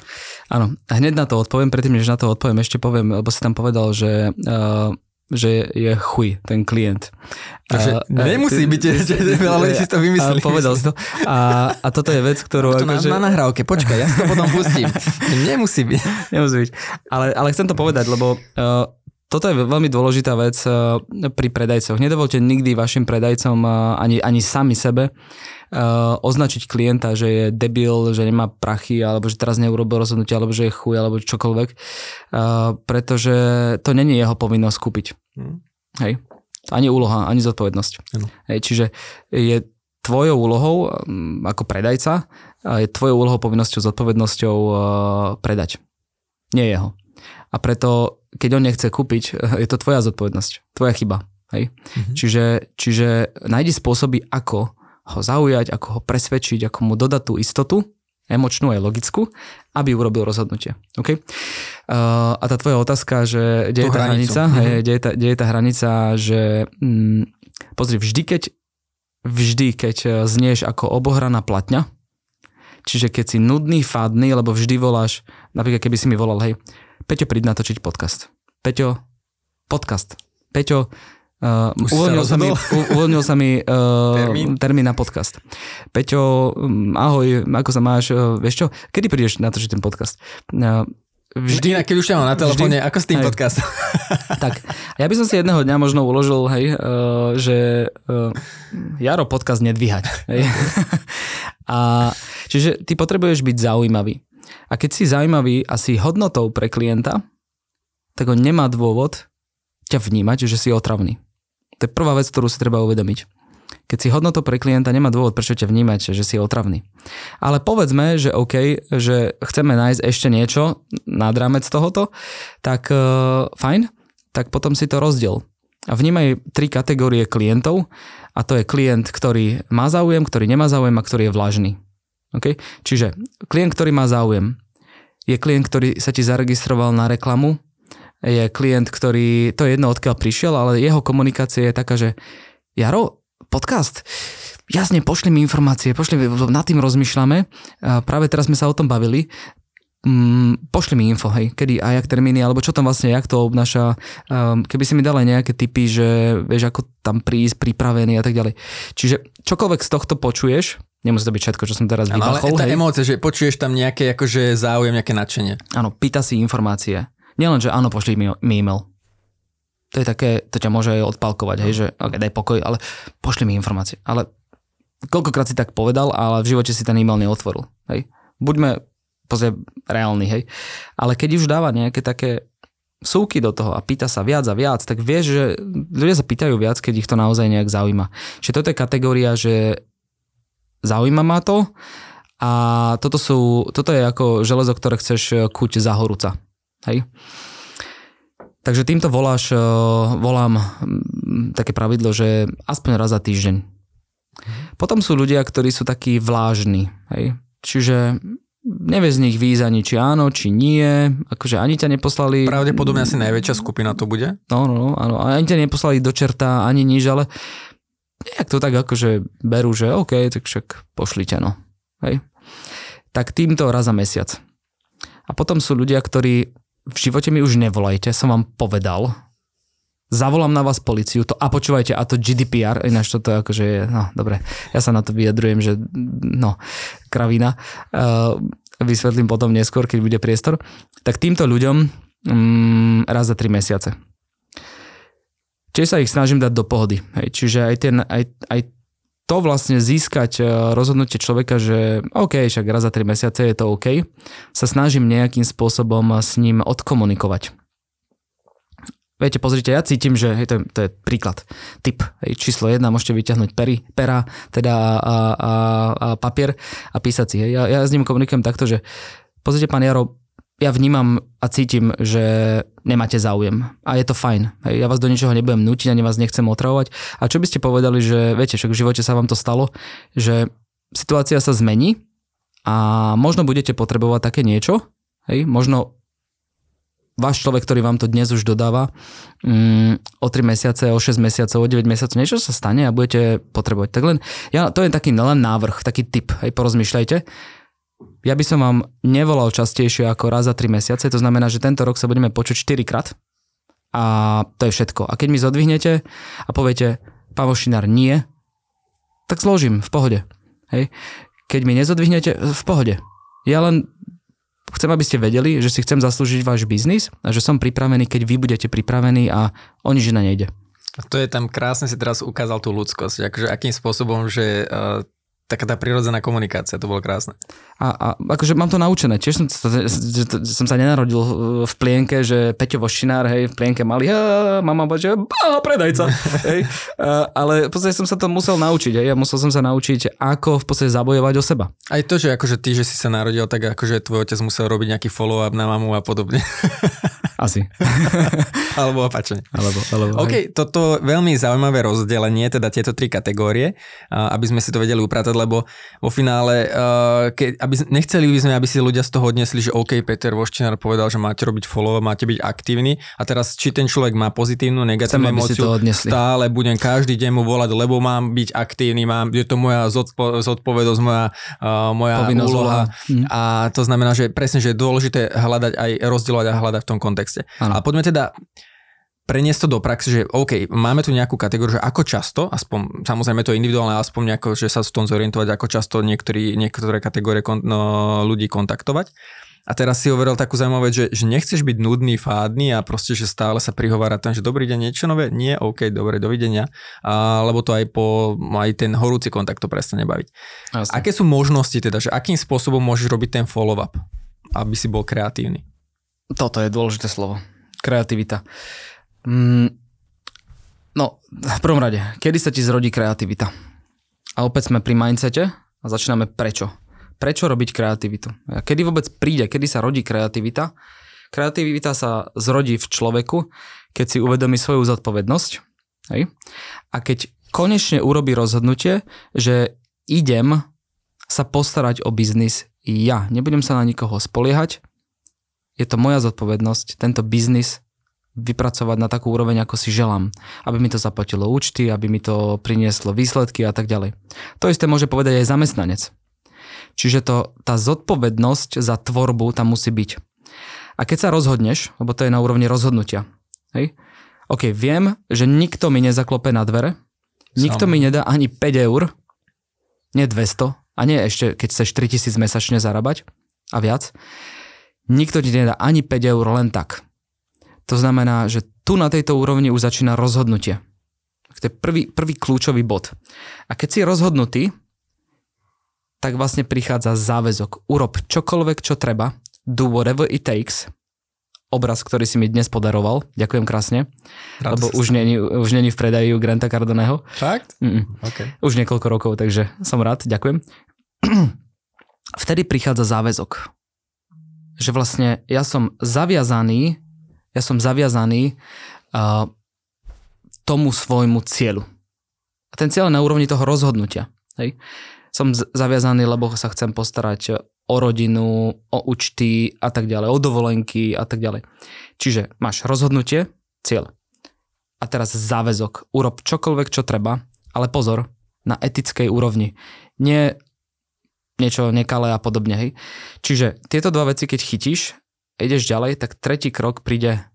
Áno, hneď na to odpoviem, predtým, než na to odpoviem, ešte poviem, lebo si tam povedal, že uh, že je chuj, ten klient. Takže a, nemusí byť, že ľudí si to vymyslí. A povedal si to. A, a toto je vec, ktorú... To akože... na, na nahrávke, počkaj, ja si to potom pustím. nemusí byť. Nemusí byť. Ale, ale chcem to povedať, lebo uh, toto je veľmi dôležitá vec uh, pri predajcoch. Nedovolte nikdy vašim predajcom uh, ani, ani sami sebe označiť klienta, že je debil, že nemá prachy, alebo že teraz neurobil rozhodnutie, alebo že je chuj, alebo čokoľvek, uh, pretože to není jeho povinnosť kúpiť. Hmm. Hej. Ani úloha, ani zodpovednosť. Hej, čiže je tvojou úlohou um, ako predajca, je tvojou úlohou, povinnosťou, zodpovednosťou uh, predať. Nie jeho. A preto, keď on nechce kúpiť, je to tvoja zodpovednosť, tvoja chyba. Hej? Mm-hmm. Čiže, čiže nájdi spôsoby, ako ho zaujať, ako ho presvedčiť, ako mu dodať tú istotu, emočnú aj logickú, aby urobil rozhodnutie. Okay? Uh, a tá tvoja otázka, že kde je tá hranica, mm-hmm. kde, je tá, kde je tá hranica, že mm, pozri, vždy keď, vždy keď eh, znieš ako obohraná platňa, čiže keď si nudný, fádny, lebo vždy voláš, napríklad keby si mi volal, hej, Peťo, príď natočiť podcast. Peťo, podcast. Peťo, Uh, uvoľnil, sa, mi, uvoľnil sa mi uh, termín? termín na podcast. Peťo, ahoj, ako sa máš? Uh, vieš čo, kedy prídeš natočiť ten podcast? Uh, Vždy, Inak, keď už ťa na telefóne, ako s tým hej. podcast? tak, ja by som si jedného dňa možno uložil, hej, uh, že uh, Jaro podcast nedvíhať. Hej. a, čiže ty potrebuješ byť zaujímavý. A keď si zaujímavý a si hodnotou pre klienta, tak on nemá dôvod ťa vnímať, že si otravný. To je prvá vec, ktorú si treba uvedomiť. Keď si hodnoto pre klienta, nemá dôvod, prečo ťa vnímať, že si otravný. Ale povedzme, že OK, že chceme nájsť ešte niečo nad rámec tohoto, tak uh, fajn, tak potom si to rozdiel. A vnímaj tri kategórie klientov a to je klient, ktorý má záujem, ktorý nemá záujem a ktorý je vlažný. Okay? Čiže klient, ktorý má záujem, je klient, ktorý sa ti zaregistroval na reklamu je klient, ktorý, to je jedno odkiaľ prišiel, ale jeho komunikácia je taká, že Jaro, podcast, jasne, pošli mi informácie, pošli mi, nad tým rozmýšľame, a práve teraz sme sa o tom bavili, mm, pošli mi info, hej, kedy a jak termíny, alebo čo tam vlastne, jak to obnáša, um, keby si mi dala nejaké typy, že vieš, ako tam prísť, pripravený a tak ďalej. Čiže čokoľvek z tohto počuješ, nemusí to byť všetko, čo som teraz vybachol. Ale tá emócia, že počuješ tam nejaké akože záujem, nejaké nadšenie. Áno, pýta si informácie. Nielen, že áno, pošli mi, e-mail. To je také, to ťa môže aj odpalkovať, hej, že okay, daj pokoj, ale pošli mi informácie. Ale koľkokrát si tak povedal, ale v živote si ten e-mail neotvoril. Hej. Buďme pozrie, reálni, hej. Ale keď už dáva nejaké také súky do toho a pýta sa viac a viac, tak vieš, že ľudia sa pýtajú viac, keď ich to naozaj nejak zaujíma. Čiže toto je kategória, že zaujíma ma to a toto, sú, toto je ako železo, ktoré chceš kuť za horúca. Hej? Takže týmto voláš, eh, volám také pravidlo, že aspoň raz za týždeň. Potom sú ľudia, ktorí sú takí vlážni. Hej? Čiže nevie z nich výjsť ani či áno, či nie, akože ani ťa neposlali... Pravdepodobne asi najväčšia skupina to bude. No, no, no, áno, ani ťa neposlali do čerta, ani nič, ale nejak to tak akože berú, že OK, tak však pošlite, no. Hej. Tak týmto raz za mesiac. A potom sú ľudia, ktorí v živote mi už nevolajte, som vám povedal. Zavolám na vás policiu to, a počúvajte, a to GDPR, ináč toto akože je, no dobre, ja sa na to vyjadrujem, že no, kravina, uh, vysvetlím potom neskôr, keď bude priestor. Tak týmto ľuďom um, raz za tri mesiace. Čiže sa ich snažím dať do pohody. Hej. Čiže aj, ten, aj, aj to vlastne získať e, rozhodnutie človeka, že OK, však raz za 3 mesiace je to OK, sa snažím nejakým spôsobom s ním odkomunikovať. Viete, pozrite, ja cítim, že hej, to, je, to je príklad, typ, hej, číslo 1, môžete vyťahnuť pery, pera, teda a, a, a papier a písať si. Hej. Ja, ja s ním komunikujem takto, že pozrite, pán Jaro, ja vnímam a cítim, že nemáte záujem. A je to fajn. Ja vás do ničoho nebudem nutiť, ani vás nechcem otravovať. A čo by ste povedali, že viete, však v živote sa vám to stalo, že situácia sa zmení a možno budete potrebovať také niečo, hej, možno váš človek, ktorý vám to dnes už dodáva, um, o 3 mesiace, o 6 mesiacov, o 9 mesiacov, niečo sa stane a budete potrebovať. Tak len, ja, to je taký len návrh, taký tip, hej, porozmýšľajte. Ja by som vám nevolal častejšie ako raz za 3 mesiace, to znamená, že tento rok sa budeme počuť 4 krát a to je všetko. A keď mi zodvihnete a poviete, pán Vošinár, nie, tak zložím v pohode. Hej. Keď mi nezodvihnete, v pohode. Ja len chcem, aby ste vedeli, že si chcem zaslúžiť váš biznis a že som pripravený, keď vy budete pripravení a o nič iné nejde. To je tam krásne si teraz ukázal tú ľudskosť, akože akým spôsobom, že uh, taká tá prirodzená komunikácia, to bolo krásne. A, a akože mám to naučené, tiež som, že to, som sa nenarodil v plienke, že Peťo Vošinár, hej, v plienke mali, mama bože, a predajca, hej. A, ale v podstate som sa to musel naučiť, hej, a musel som sa naučiť, ako v podstate zabojovať o seba. Aj to, že akože ty, že si sa narodil, tak akože tvoj otec musel robiť nejaký follow-up na mamu a podobne. Asi. alebo opačne. Alebo, alebo, OK, hej. toto veľmi zaujímavé rozdelenie, teda tieto tri kategórie, aby sme si to vedeli upratať, lebo vo finále, ke, aby, nechceli by sme, aby si ľudia z toho odnesli, že OK, Peter Voštinár povedal, že máte robiť follow, máte byť aktívni a teraz či ten človek má pozitívnu, negatívnu emóciu, stále budem každý deň mu volať, lebo mám byť aktívny, mám, je to moja zodpo, zodpovednosť, moja, uh, moja Povinnosť úloha. Hm. A to znamená, že presne, že je dôležité hľadať aj rozdielovať a hľadať v tom kontexte kontexte. Ano. A poďme teda preniesť to do praxe, že OK, máme tu nejakú kategóriu, že ako často, aspoň samozrejme to je individuálne, aspoň nejako, že sa v tom zorientovať, ako často niektorí, niektoré kategórie kon, no, ľudí kontaktovať. A teraz si hovoril takú zaujímavú vec, že, že nechceš byť nudný, fádny a proste, že stále sa prihovára tam, že dobrý deň, niečo nové? Nie, OK, dobre, dovidenia. A, lebo to aj po, aj ten horúci kontakt to prestane baviť. Jasne. Aké sú možnosti teda, že akým spôsobom môžeš robiť ten follow-up, aby si bol kreatívny? Toto je dôležité slovo kreativita. Mm, no, v prvom rade, kedy sa ti zrodí kreativita? A opäť sme pri mindsete a začíname prečo. Prečo robiť kreativitu? Kedy vôbec príde, kedy sa rodí kreativita? Kreativita sa zrodí v človeku, keď si uvedomí svoju zodpovednosť hej? a keď konečne urobí rozhodnutie, že idem sa postarať o biznis ja. Nebudem sa na nikoho spoliehať, je to moja zodpovednosť tento biznis vypracovať na takú úroveň, ako si želám. Aby mi to zaplatilo účty, aby mi to prinieslo výsledky a tak ďalej. To isté môže povedať aj zamestnanec. Čiže to, tá zodpovednosť za tvorbu tam musí byť. A keď sa rozhodneš, lebo to je na úrovni rozhodnutia, hej? OK, viem, že nikto mi nezaklope na dvere, nikto Sam. mi nedá ani 5 eur, nie 200, a nie ešte, keď chceš 3000 mesačne zarábať a viac, Nikto ti nedá ani 5 eur len tak. To znamená, že tu na tejto úrovni už začína rozhodnutie. To je prvý, prvý kľúčový bod. A keď si rozhodnutý, tak vlastne prichádza záväzok. Urob čokoľvek, čo treba. Do whatever it takes. Obraz, ktorý si mi dnes podaroval. Ďakujem krásne. Rád lebo už není, už není v predaji Granta Cardoneho. Fakt? Okay. Už niekoľko rokov, takže som rád. Ďakujem. Vtedy prichádza záväzok že vlastne ja som zaviazaný, ja som zaviazaný uh, tomu svojmu cieľu. A ten cieľ je na úrovni toho rozhodnutia. Hej? Som z- zaviazaný, lebo sa chcem postarať o rodinu, o účty a tak ďalej, o dovolenky a tak ďalej. Čiže máš rozhodnutie, cieľ. A teraz záväzok. Urob čokoľvek, čo treba, ale pozor, na etickej úrovni. Nie niečo nekalé a podobne. Hej. Čiže tieto dva veci, keď chytíš ideš ďalej, tak tretí krok príde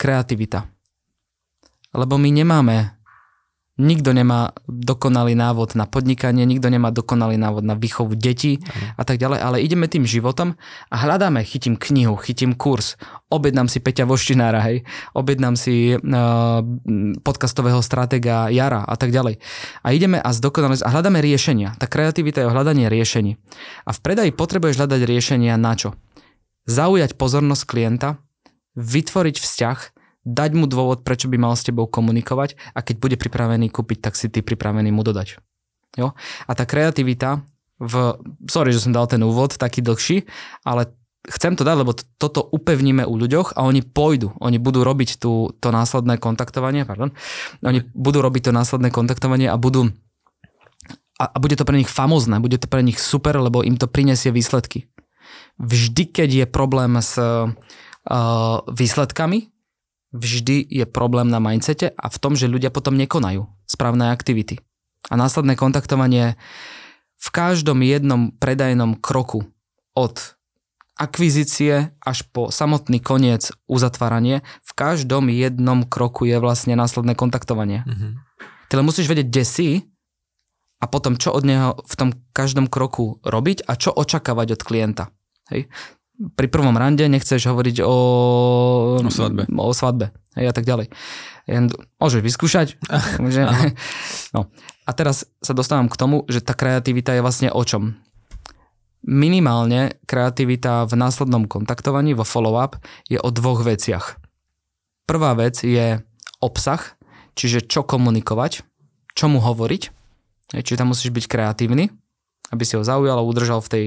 kreativita. Lebo my nemáme Nikto nemá dokonalý návod na podnikanie, nikto nemá dokonalý návod na výchovu detí a tak ďalej, ale ideme tým životom a hľadáme, chytím knihu, chytím kurz, objednám si Peťa Voštinára, hej, objednám si uh, podcastového stratega Jara a tak ďalej. A ideme a zdokonalosť a hľadáme riešenia. Tá kreativita je o hľadanie riešení. A v predaji potrebuješ hľadať riešenia na čo? Zaujať pozornosť klienta, vytvoriť vzťah, dať mu dôvod, prečo by mal s tebou komunikovať a keď bude pripravený kúpiť, tak si ty pripravený mu dodať. Jo? A tá kreativita v, sorry, že som dal ten úvod taký dlhší, ale chcem to dať, lebo toto upevníme u ľuďoch a oni pôjdu. Oni budú robiť tú, to následné kontaktovanie, pardon. Oni budú robiť to následné kontaktovanie a budú a, a bude to pre nich famozné, bude to pre nich super, lebo im to prinesie výsledky. Vždy, keď je problém s uh, výsledkami, vždy je problém na mindsete a v tom, že ľudia potom nekonajú správne aktivity. A následné kontaktovanie v každom jednom predajnom kroku od akvizície až po samotný koniec uzatváranie, v každom jednom kroku je vlastne následné kontaktovanie. Mm-hmm. Ty len musíš vedieť, kde si a potom čo od neho v tom každom kroku robiť a čo očakávať od klienta. Hej? Pri prvom rande nechceš hovoriť o, o svadbe, o svadbe hej, a tak ďalej. Môžeš vyskúšať. že, no. A teraz sa dostávam k tomu, že tá kreativita je vlastne o čom? minimálne kreativita v následnom kontaktovaní, vo follow-up, je o dvoch veciach. Prvá vec je obsah, čiže čo komunikovať, čo mu hovoriť. Čiže tam musíš byť kreatívny, aby si ho zaujal a udržal v, tej,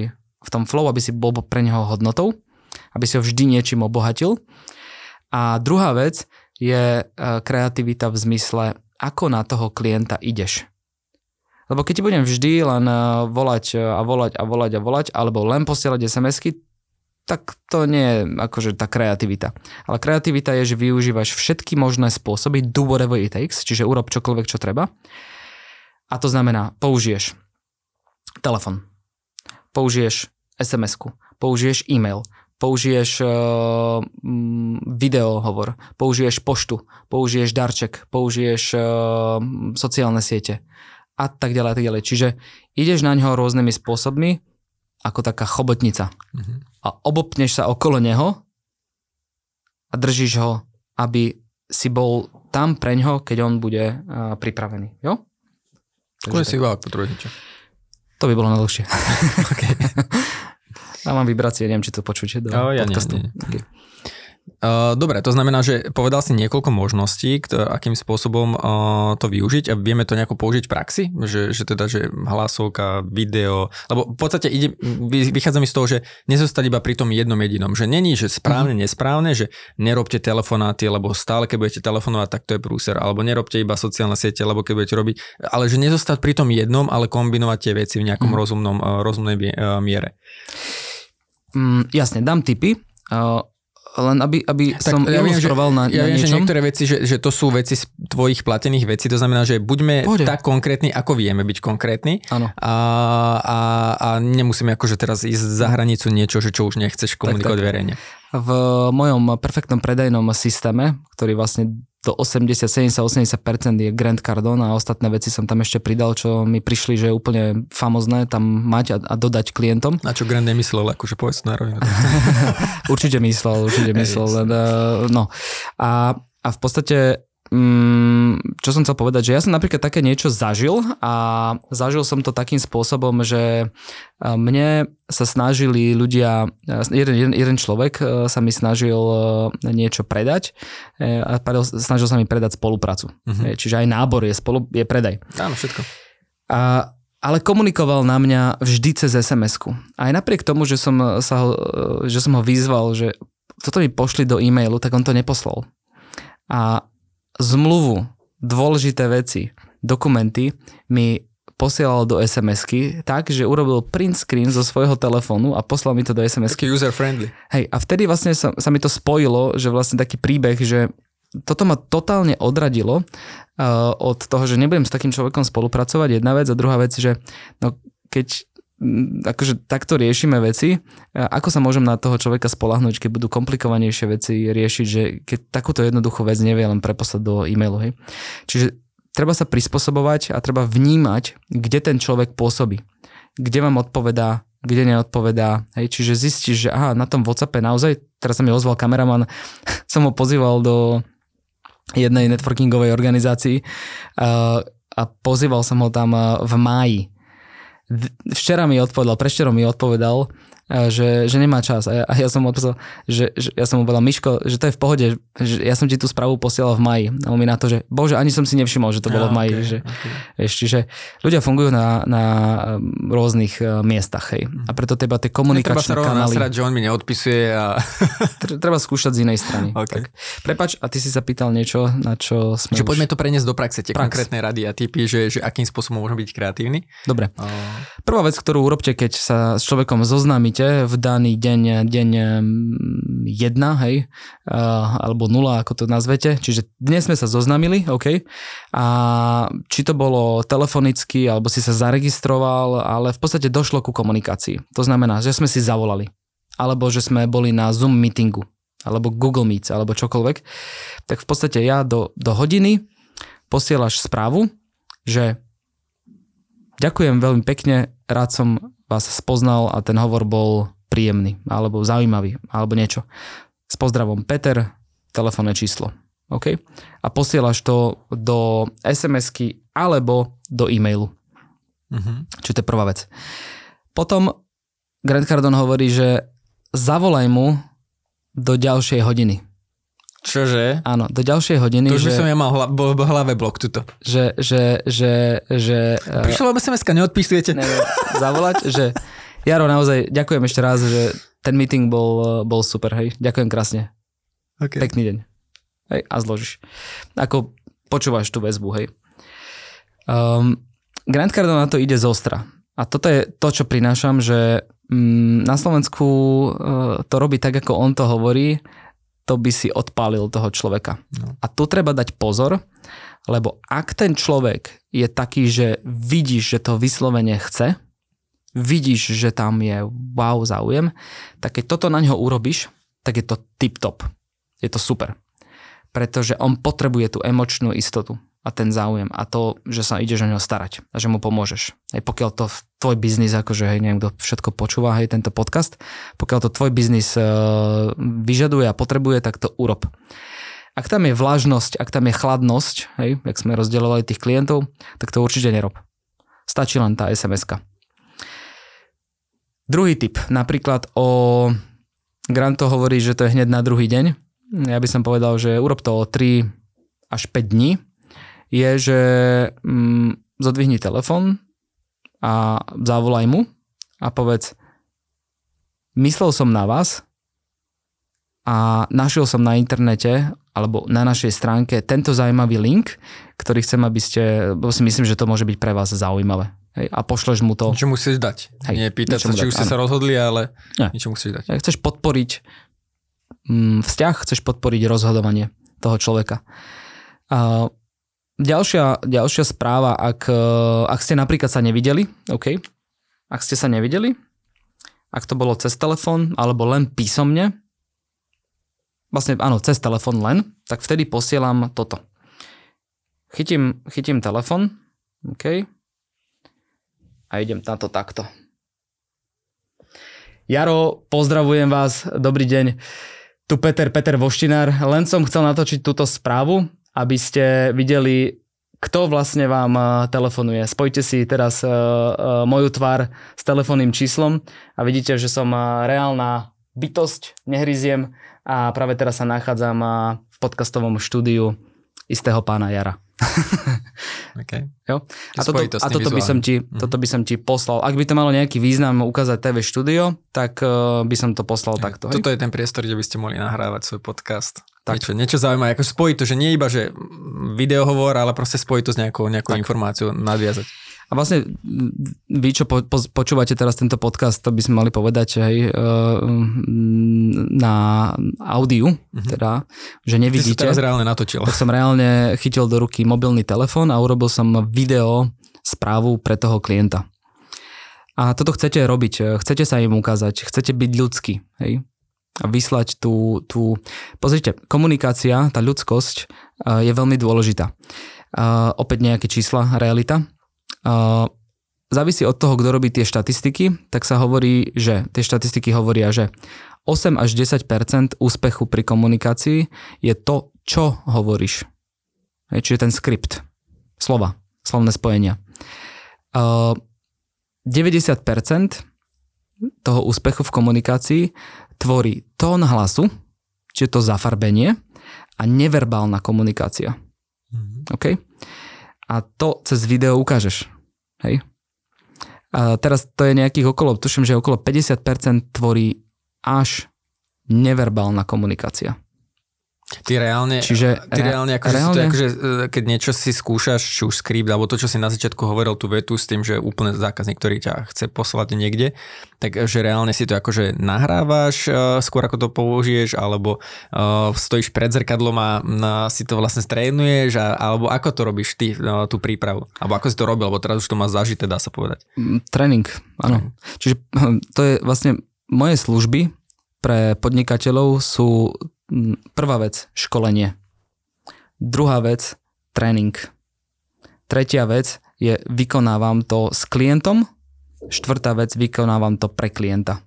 v tom flow, aby si bol pre neho hodnotou, aby si ho vždy niečím obohatil. A druhá vec je e, kreativita v zmysle, ako na toho klienta ideš. Lebo keď ti budem vždy len eh, volať eh, a volať a volať a volať, alebo len posielať SMS-ky, tak to nie je akože tá kreativita. Ale kreativita je, že využívaš všetky možné spôsoby, do whatever it takes, čiže urob čokoľvek, čo treba. A to znamená, použiješ telefon, použiješ SMS-ku, použiješ e-mail, použiješ uh, video hovor, použiješ poštu, použiješ darček, použiješ uh, sociálne siete, a tak ďalej a tak ďalej. Čiže ideš na ňo rôznymi spôsobmi, ako taká chobotnica. Mm-hmm. A obopneš sa okolo neho a držíš ho, aby si bol tam pre ňo, keď on bude uh, pripravený. Jo? Skôr si iba ako To by bolo najdlhšie. okay. Mám vibrácie, neviem, či to počujete do oh, ja podcastu. Nie, nie. Okay. Uh, dobre, to znamená, že povedal si niekoľko možností, kto, akým spôsobom uh, to využiť a vieme to nejako použiť v praxi, že, že teda, že hlasovka, video, lebo v podstate ide, vychádza mi z toho, že nezostať iba pri tom jednom jedinom, že není, že správne, mm-hmm. nesprávne, že nerobte telefonáty, lebo stále, keď budete telefonovať, tak to je prúser, alebo nerobte iba sociálne siete, lebo keď budete robiť, ale že nezostať pri tom jednom, ale kombinovať tie veci v nejakom mm-hmm. rozumnom, uh, rozumnej miere. Mm, jasne, dám tipy. Uh, len aby, aby tak som ja ilustroval na, ja na viem, niečom. že niektoré veci, že, že to sú veci z tvojich platených vecí, to znamená, že buďme Pôjde. tak konkrétni, ako vieme byť konkrétni a, a, a nemusíme akože teraz ísť za hranicu niečo, že čo už nechceš komunikovať tak, tak. verejne. V mojom perfektnom predajnom systéme, ktorý vlastne do 80, 70, 80% je Grand Cardone a ostatné veci som tam ešte pridal, čo mi prišli, že je úplne famozné tam mať a, a dodať klientom. Na čo Grand nemyslel, akože povedz na rovinu. určite myslel, určite myslel. Len, uh, no. A, a v podstate Mm, čo som chcel povedať, že ja som napríklad také niečo zažil a zažil som to takým spôsobom, že mne sa snažili ľudia, jeden, jeden, jeden človek sa mi snažil niečo predať a snažil sa mi predať spoluprácu. Uh-huh. Čiže aj nábor je, spolu, je predaj. Áno, všetko. A, ale komunikoval na mňa vždy cez SMS-ku. Aj napriek tomu, že som, sa ho, že som ho vyzval, že toto mi pošli do e-mailu, tak on to neposlal. A zmluvu, dôležité veci, dokumenty mi posielal do SMS-ky tak, že urobil print screen zo svojho telefónu a poslal mi to do SMS-ky. Taký user-friendly. Hej, a vtedy vlastne sa, sa mi to spojilo, že vlastne taký príbeh, že toto ma totálne odradilo uh, od toho, že nebudem s takým človekom spolupracovať, jedna vec, a druhá vec, že no, keď akože takto riešime veci. Ako sa môžem na toho človeka spolahnúť, keď budú komplikovanejšie veci riešiť, že keď takúto jednoduchú vec nevie len preposlať do e-mailu. Hej. Čiže treba sa prispôsobovať a treba vnímať, kde ten človek pôsobí. Kde vám odpovedá, kde neodpovedá. Hej. Čiže zistíš, že aha, na tom WhatsAppe naozaj, teraz sa mi ozval kameraman, som ho pozýval do jednej networkingovej organizácii a pozýval som ho tam v máji Včera mi odpovedal, prečerom mi odpovedal, že, že nemá čas. A ja, a ja som odpísal, že, že, ja som mu povedal, Miško, že to je v pohode, že ja som ti tú správu posielal v maji. A on mi na to, že bože, ani som si nevšimol, že to bolo v maji. okay, že, okay. Vieš, čiže ľudia fungujú na, na rôznych uh, miestach, hej. A preto treba tie sa komunikačné rovno kanály, nasrať, že on mi neodpisuje a... tr- treba skúšať z inej strany. Okay. Tak. Prepač, a ty si sa pýtal niečo, na čo sme Čiže už... poďme to preniesť do praxe, tie Prax. konkrétne rady a typy, že, že akým spôsobom môžeme byť kreatívni. Dobre. Prvá vec, ktorú urobte, keď sa s človekom zoznámite v daný deň, deň 1, hej, uh, alebo 0, ako to nazvete. Čiže dnes sme sa zoznámili, OK. A či to bolo telefonicky, alebo si sa zaregistroval, ale v podstate došlo ku komunikácii. To znamená, že sme si zavolali. Alebo že sme boli na Zoom meetingu, alebo Google Meet, alebo čokoľvek. Tak v podstate ja do, do hodiny posielaš správu, že ďakujem veľmi pekne, rád som vás spoznal a ten hovor bol príjemný, alebo zaujímavý, alebo niečo. S pozdravom Peter, telefónne číslo. OK? A posielaš to do SMS-ky alebo do e-mailu. mhm. Čiže to je prvá vec. Potom Grant Cardone hovorí, že zavolaj mu do ďalšej hodiny. Čože? Áno, do ďalšej hodiny, To už by že, som ja mal hla, bo, bo, hlave blok tuto. že, že, že, že, eh, Prišlo vám sms neviem, zavolať, že Jaro, naozaj ďakujem ešte raz, že ten meeting bol, bol super, hej. Ďakujem krásne. Okay. Pekný deň. Hej, a zložíš. Ako počúvaš tú väzbu, hej. Um, Grant Cardone na to ide z ostra. A toto je to, čo prinášam, že mm, na Slovensku uh, to robí tak, ako on to hovorí, to by si odpálil toho človeka. No. A tu treba dať pozor, lebo ak ten človek je taký, že vidíš, že to vyslovene chce, vidíš, že tam je wow záujem, tak keď toto na ňo urobíš, tak je to tip-top. Je to super. Pretože on potrebuje tú emočnú istotu a ten záujem a to, že sa ideš o neho starať a že mu pomôžeš. Aj pokiaľ to tvoj biznis, akože hej, neviem, kto všetko počúva, hej, tento podcast, pokiaľ to tvoj biznis uh, vyžaduje a potrebuje, tak to urob. Ak tam je vlažnosť, ak tam je chladnosť, hej, jak sme rozdeľovali tých klientov, tak to určite nerob. Stačí len tá SMS-ka. Druhý tip, napríklad o Granto hovorí, že to je hneď na druhý deň. Ja by som povedal, že urob to o 3 až 5 dní. Je, že mm, zodvihni telefon a zavolaj mu a povedz myslel som na vás a našiel som na internete alebo na našej stránke tento zaujímavý link, ktorý chcem, aby ste, lebo si myslím, že to môže byť pre vás zaujímavé. Hej, a pošleš mu to. Čo musíš dať? Hej, Nie pýtať sa, či dať, už ste sa rozhodli, ale Nie. niečo musíš dať. Chceš podporiť mm, vzťah, chceš podporiť rozhodovanie toho človeka. A ďalšia, ďalšia správa, ak, e, ak ste napríklad sa nevideli, OK, ak ste sa nevideli, ak to bolo cez telefón alebo len písomne, vlastne áno, cez telefón len, tak vtedy posielam toto. Chytím, chytím telefón, OK, a idem na to takto. Jaro, pozdravujem vás, dobrý deň. Tu Peter, Peter Voštinár. Len som chcel natočiť túto správu, aby ste videli, kto vlastne vám eh, telefonuje. Spojte si teraz uh, uh, moju tvár s telefónnym číslom a vidíte, že som reálna bytosť, nehryziem a práve teraz sa nachádzam v podcastovom štúdiu istého pána Jara. Okay. Jo? A, toto, a toto, by som ti, Mhm. toto by som ti poslal. Ak by to malo nejaký význam ukázať TV štúdio, tak uh, by som to poslal takto. hej? Toto je ten priestor, kde by ste mohli nahrávať svoj podcast. Tak. Niečo, zaujímavé, ako spojiť to, že nie iba, že videohovor, ale proste spojiť to s nejakou, nejakou Tak. informáciou, nadviazať. A vlastne mm, vy, čo po, po, počúvate teraz tento podcast, to by sme mali povedať, hej, uh, na audiu, Mhm. teda, že Ty si nevidíte. teraz reálne natočil. tak som reálne chytil do ruky mobilný telefón a urobil som video správu pre toho klienta. A toto chcete robiť, chcete sa im ukázať, chcete byť ľudský, hej? Vyslať tú, tú... Pozrite, komunikácia, tá ľudskosť uh, je veľmi dôležitá. Uh, opäť nejaké čísla, realita. Uh, závisí od toho, kto robí tie štatistiky, tak sa hovorí, že tie štatistiky hovoria, že 8 až 10% úspechu pri komunikácii je to, čo hovoríš. Čiže ten skript, slova, slovné spojenia. Uh, 90% toho úspechu v komunikácii tvorí tón hlasu, čiže to zafarbenie a neverbálna komunikácia. Mm-hmm. OK? A to cez video ukážeš. Hej? A teraz to je nejakých okolo, tuším, že okolo 50% tvorí až neverbálna komunikácia. Ty reálne, Čiže ty reálne, akože reálne... To, akože, e, keď niečo si skúšaš, či už skript, alebo to, čo si na začiatku hovoril tú vetu s tým, že úplne zákazník, ktorý ťa chce poslať niekde, tak e, že reálne si to akože nahrávaš uh, skôr ako to použiješ, alebo uh, stojíš pred zrkadlom a uh, si to vlastne strénuješ, a, alebo ako to robíš ty, uh, tú prípravu? Alebo ako si to robil, lebo teraz už to má zažité, dá sa povedať. Mm, tréning, áno. Mm. Čiže to je vlastne moje služby pre podnikateľov sú prvá vec, školenie. Druhá vec, tréning. Tretia vec je, vykonávam to s klientom. Štvrtá vec, vykonávam to pre klienta.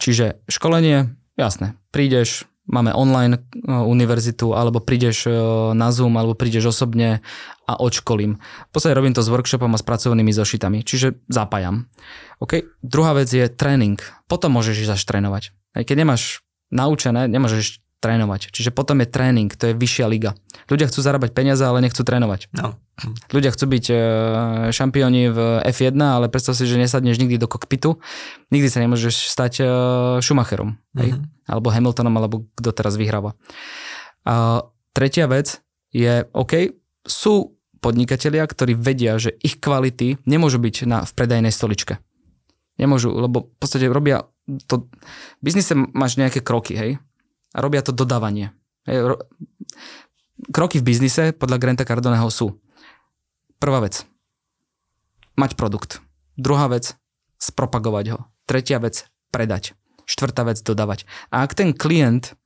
Čiže školenie, jasné, prídeš, máme online e, univerzitu, alebo prídeš e, na Zoom, alebo prídeš osobne a odškolím. V podstate robím to s workshopom a s pracovnými zošitami, čiže zapájam. Okay? Druhá vec je tréning. Potom môžeš ísť až trénovať. Keď nemáš naučené, nemôžeš trénovať. Čiže potom je tréning, to je vyššia liga. Ľudia chcú zarábať peniaze, ale nechcú trénovať. No. Ľudia chcú byť e, šampióni v F1, ale predstav si, že nesadneš nikdy do kokpitu, nikdy sa nemôžeš stať e, Schumacherom, hej? Mm-hmm. alebo Hamiltonom, alebo kto teraz vyhráva. A tretia vec je, OK, sú podnikatelia, ktorí vedia, že ich kvality nemôžu byť na, v predajnej stoličke. Nemôžu, lebo v podstate robia to, v biznise máš nejaké kroky, hej? Robia to dodávanie. Kroky v biznise podľa Granta Cardoneho sú prvá vec, mať produkt. Druhá vec, spropagovať ho. Tretia vec, predať. Štvrtá vec, dodávať. A ak ten klient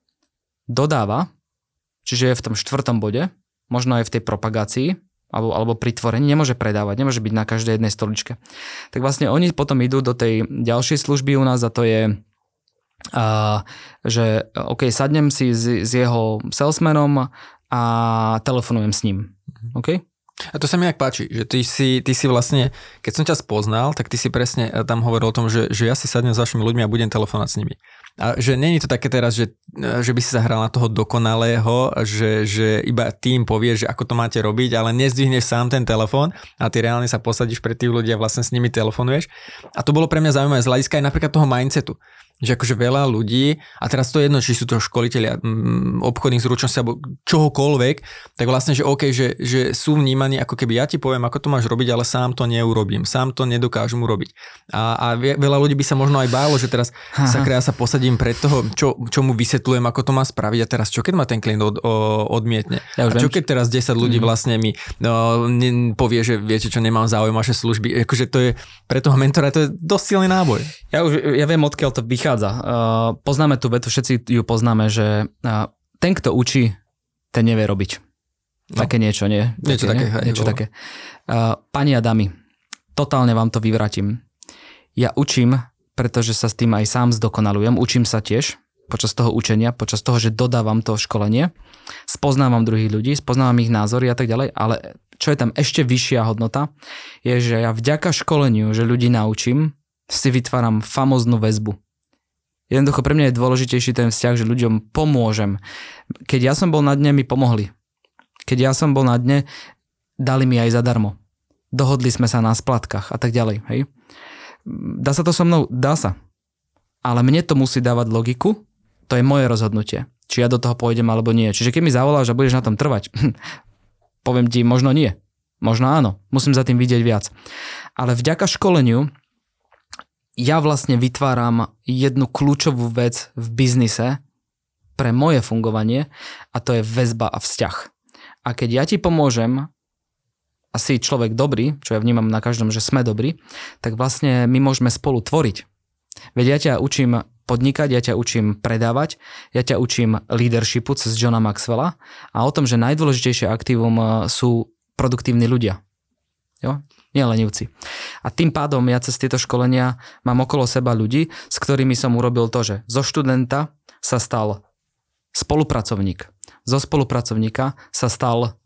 dodáva, čiže je v tom štvrtom bode, možno aj v tej propagácii, alebo, alebo pri tvorení, nemôže predávať, nemôže byť na každej jednej stoličke. Tak vlastne oni potom idú do tej ďalšej služby u nás a to je a, že OK, sadnem si s, s jeho salesmanom a telefonujem s ním. Mhm. OK? A to sa mi nejak páči, že ty si, ty si vlastne, keď som ťa spoznal, tak ty si presne eh, tam hovoril o tom, že, že ja si sadnem s vašimi ľuďmi a budem telefonovať s nimi. A že není to také teraz, že, eh, že by si sa hral na toho dokonalého, že, že iba tým povieš, že ako to máte robiť, ale nezdvihneš sám ten telefón a ty reálne sa posadíš pre tých ľudí a vlastne s nimi telefonuješ. A to bolo pre mňa zaujímavé z hľadiska aj napríklad toho mindsetu že akože veľa ľudí, a teraz to je jedno, či sú to školiteľia mm, obchodných zručností alebo čohokoľvek, tak vlastne, že OK, že, že sú vnímaní, ako keby ja ti poviem, ako to máš robiť, ale sám to neurobím, sám to nedokážem urobiť. A, a veľa ľudí by sa možno aj bálo, že teraz sa ja sa posadím pred toho, čo, čo mu vysvetľujem, ako to má spraviť a teraz čo keď ma ten klient od, o, odmietne? Ja a čo keď teraz 10 ľudí mm. vlastne mi no, ne, povie, že viete čo, nemám záujem vaše služby. Akože to je pre toho mentora to je dosť silný náboj. Ja už ja viem, odkiaľ to vychádza vychádza. Uh, poznáme tú vetu, všetci ju poznáme, že uh, ten, kto učí, ten nevie robiť. No. Také niečo, nie? Niečo také. Nie? Niečo také. Uh, pani a dámy, totálne vám to vyvratím. Ja učím, pretože sa s tým aj sám zdokonalujem. Učím sa tiež počas toho učenia, počas toho, že dodávam to školenie, spoznávam druhých ľudí, spoznávam ich názory a tak ďalej, ale čo je tam ešte vyššia hodnota, je, že ja vďaka školeniu, že ľudí naučím, si vytváram famoznú väzbu. Jednoducho pre mňa je dôležitejší ten vzťah, že ľuďom pomôžem. Keď ja som bol na dne, mi pomohli. Keď ja som bol na dne, dali mi aj zadarmo. Dohodli sme sa na splatkách a tak ďalej. Hej? Dá sa to so mnou? Dá sa. Ale mne to musí dávať logiku, to je moje rozhodnutie. Či ja do toho pôjdem alebo nie. Čiže keď mi zavoláš a budeš na tom trvať, poviem ti, možno nie. Možno áno. Musím za tým vidieť viac. Ale vďaka školeniu ja vlastne vytváram jednu kľúčovú vec v biznise pre moje fungovanie a to je väzba a vzťah. A keď ja ti pomôžem a si človek dobrý, čo ja vnímam na každom, že sme dobrí, tak vlastne my môžeme spolu tvoriť. Veď ja ťa učím podnikať, ja ťa učím predávať, ja ťa učím leadershipu cez Johna Maxwella a o tom, že najdôležitejšie aktívum sú produktívni ľudia. Jo? Nie lenivci. A tým pádom ja cez tieto školenia mám okolo seba ľudí, s ktorými som urobil to, že zo študenta sa stal spolupracovník. Zo spolupracovníka sa stal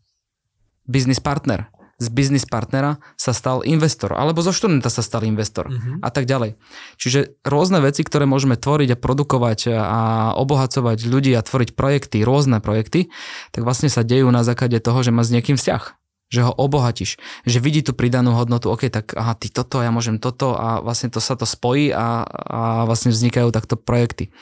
biznis partner. z biznis partnera sa stal investor, alebo zo študenta sa stal investor Mhm. a tak ďalej. Čiže rôzne veci, ktoré môžeme tvoriť a produkovať a obohacovať ľudí a tvoriť projekty, rôzne projekty, tak vlastne sa dejú na základe toho, že má s niekým vzťah že ho obohatíš, že vidí tú pridanú hodnotu, ok, tak aha, ty toto, ja môžem toto a vlastne to sa to spojí a, a vlastne vznikajú takto projekty.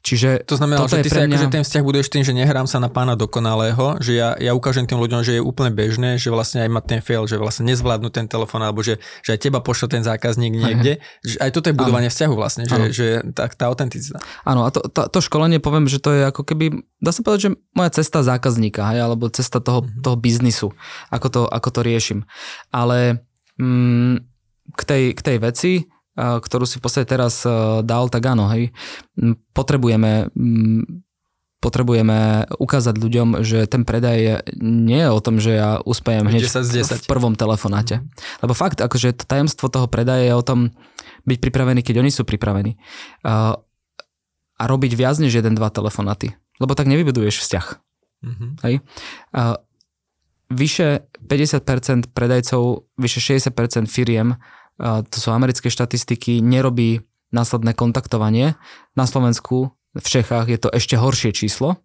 Čiže To znamená, že ty si pre mňa... akože ten vzťah budeš tým, že nehrám sa na pána dokonalého, že ja, ja ukážem tým ľuďom, že je úplne bežné, že vlastne aj má ten fail, že vlastne nezvládnu ten telefón, alebo že, že aj teba pošle ten zákazník niekde. Že aj toto je budovanie vzťahu vlastne, že, že tak tá autenticita. Áno, a to, to, to školenie poviem, že to je ako keby, dá sa povedať, že moja cesta zákazníka, hej, alebo cesta toho, Mhm. toho biznisu, ako to, ako to riešim. Ale mm, k, tej, k tej veci, ktorú si v podstate teraz a, dal, tak áno, hej, potrebujeme potrebujeme ukázať ľuďom, že ten predaj nie je o tom, že ja uspejem hneď 10 z 10. v prvom telefonáte. Lebo fakt, akože to tajomstvo toho predaja je o tom byť pripravený, keď oni sú pripravení. A, a robiť viac než jeden, dva telefonáty. Lebo tak nevybuduješ vzťah. Mhm. Hej? A vyše 50% predajcov, vyše 60% firiem, to sú americké štatistiky, nerobí následné kontaktovanie. Na Slovensku, v Čechách je to ešte horšie číslo.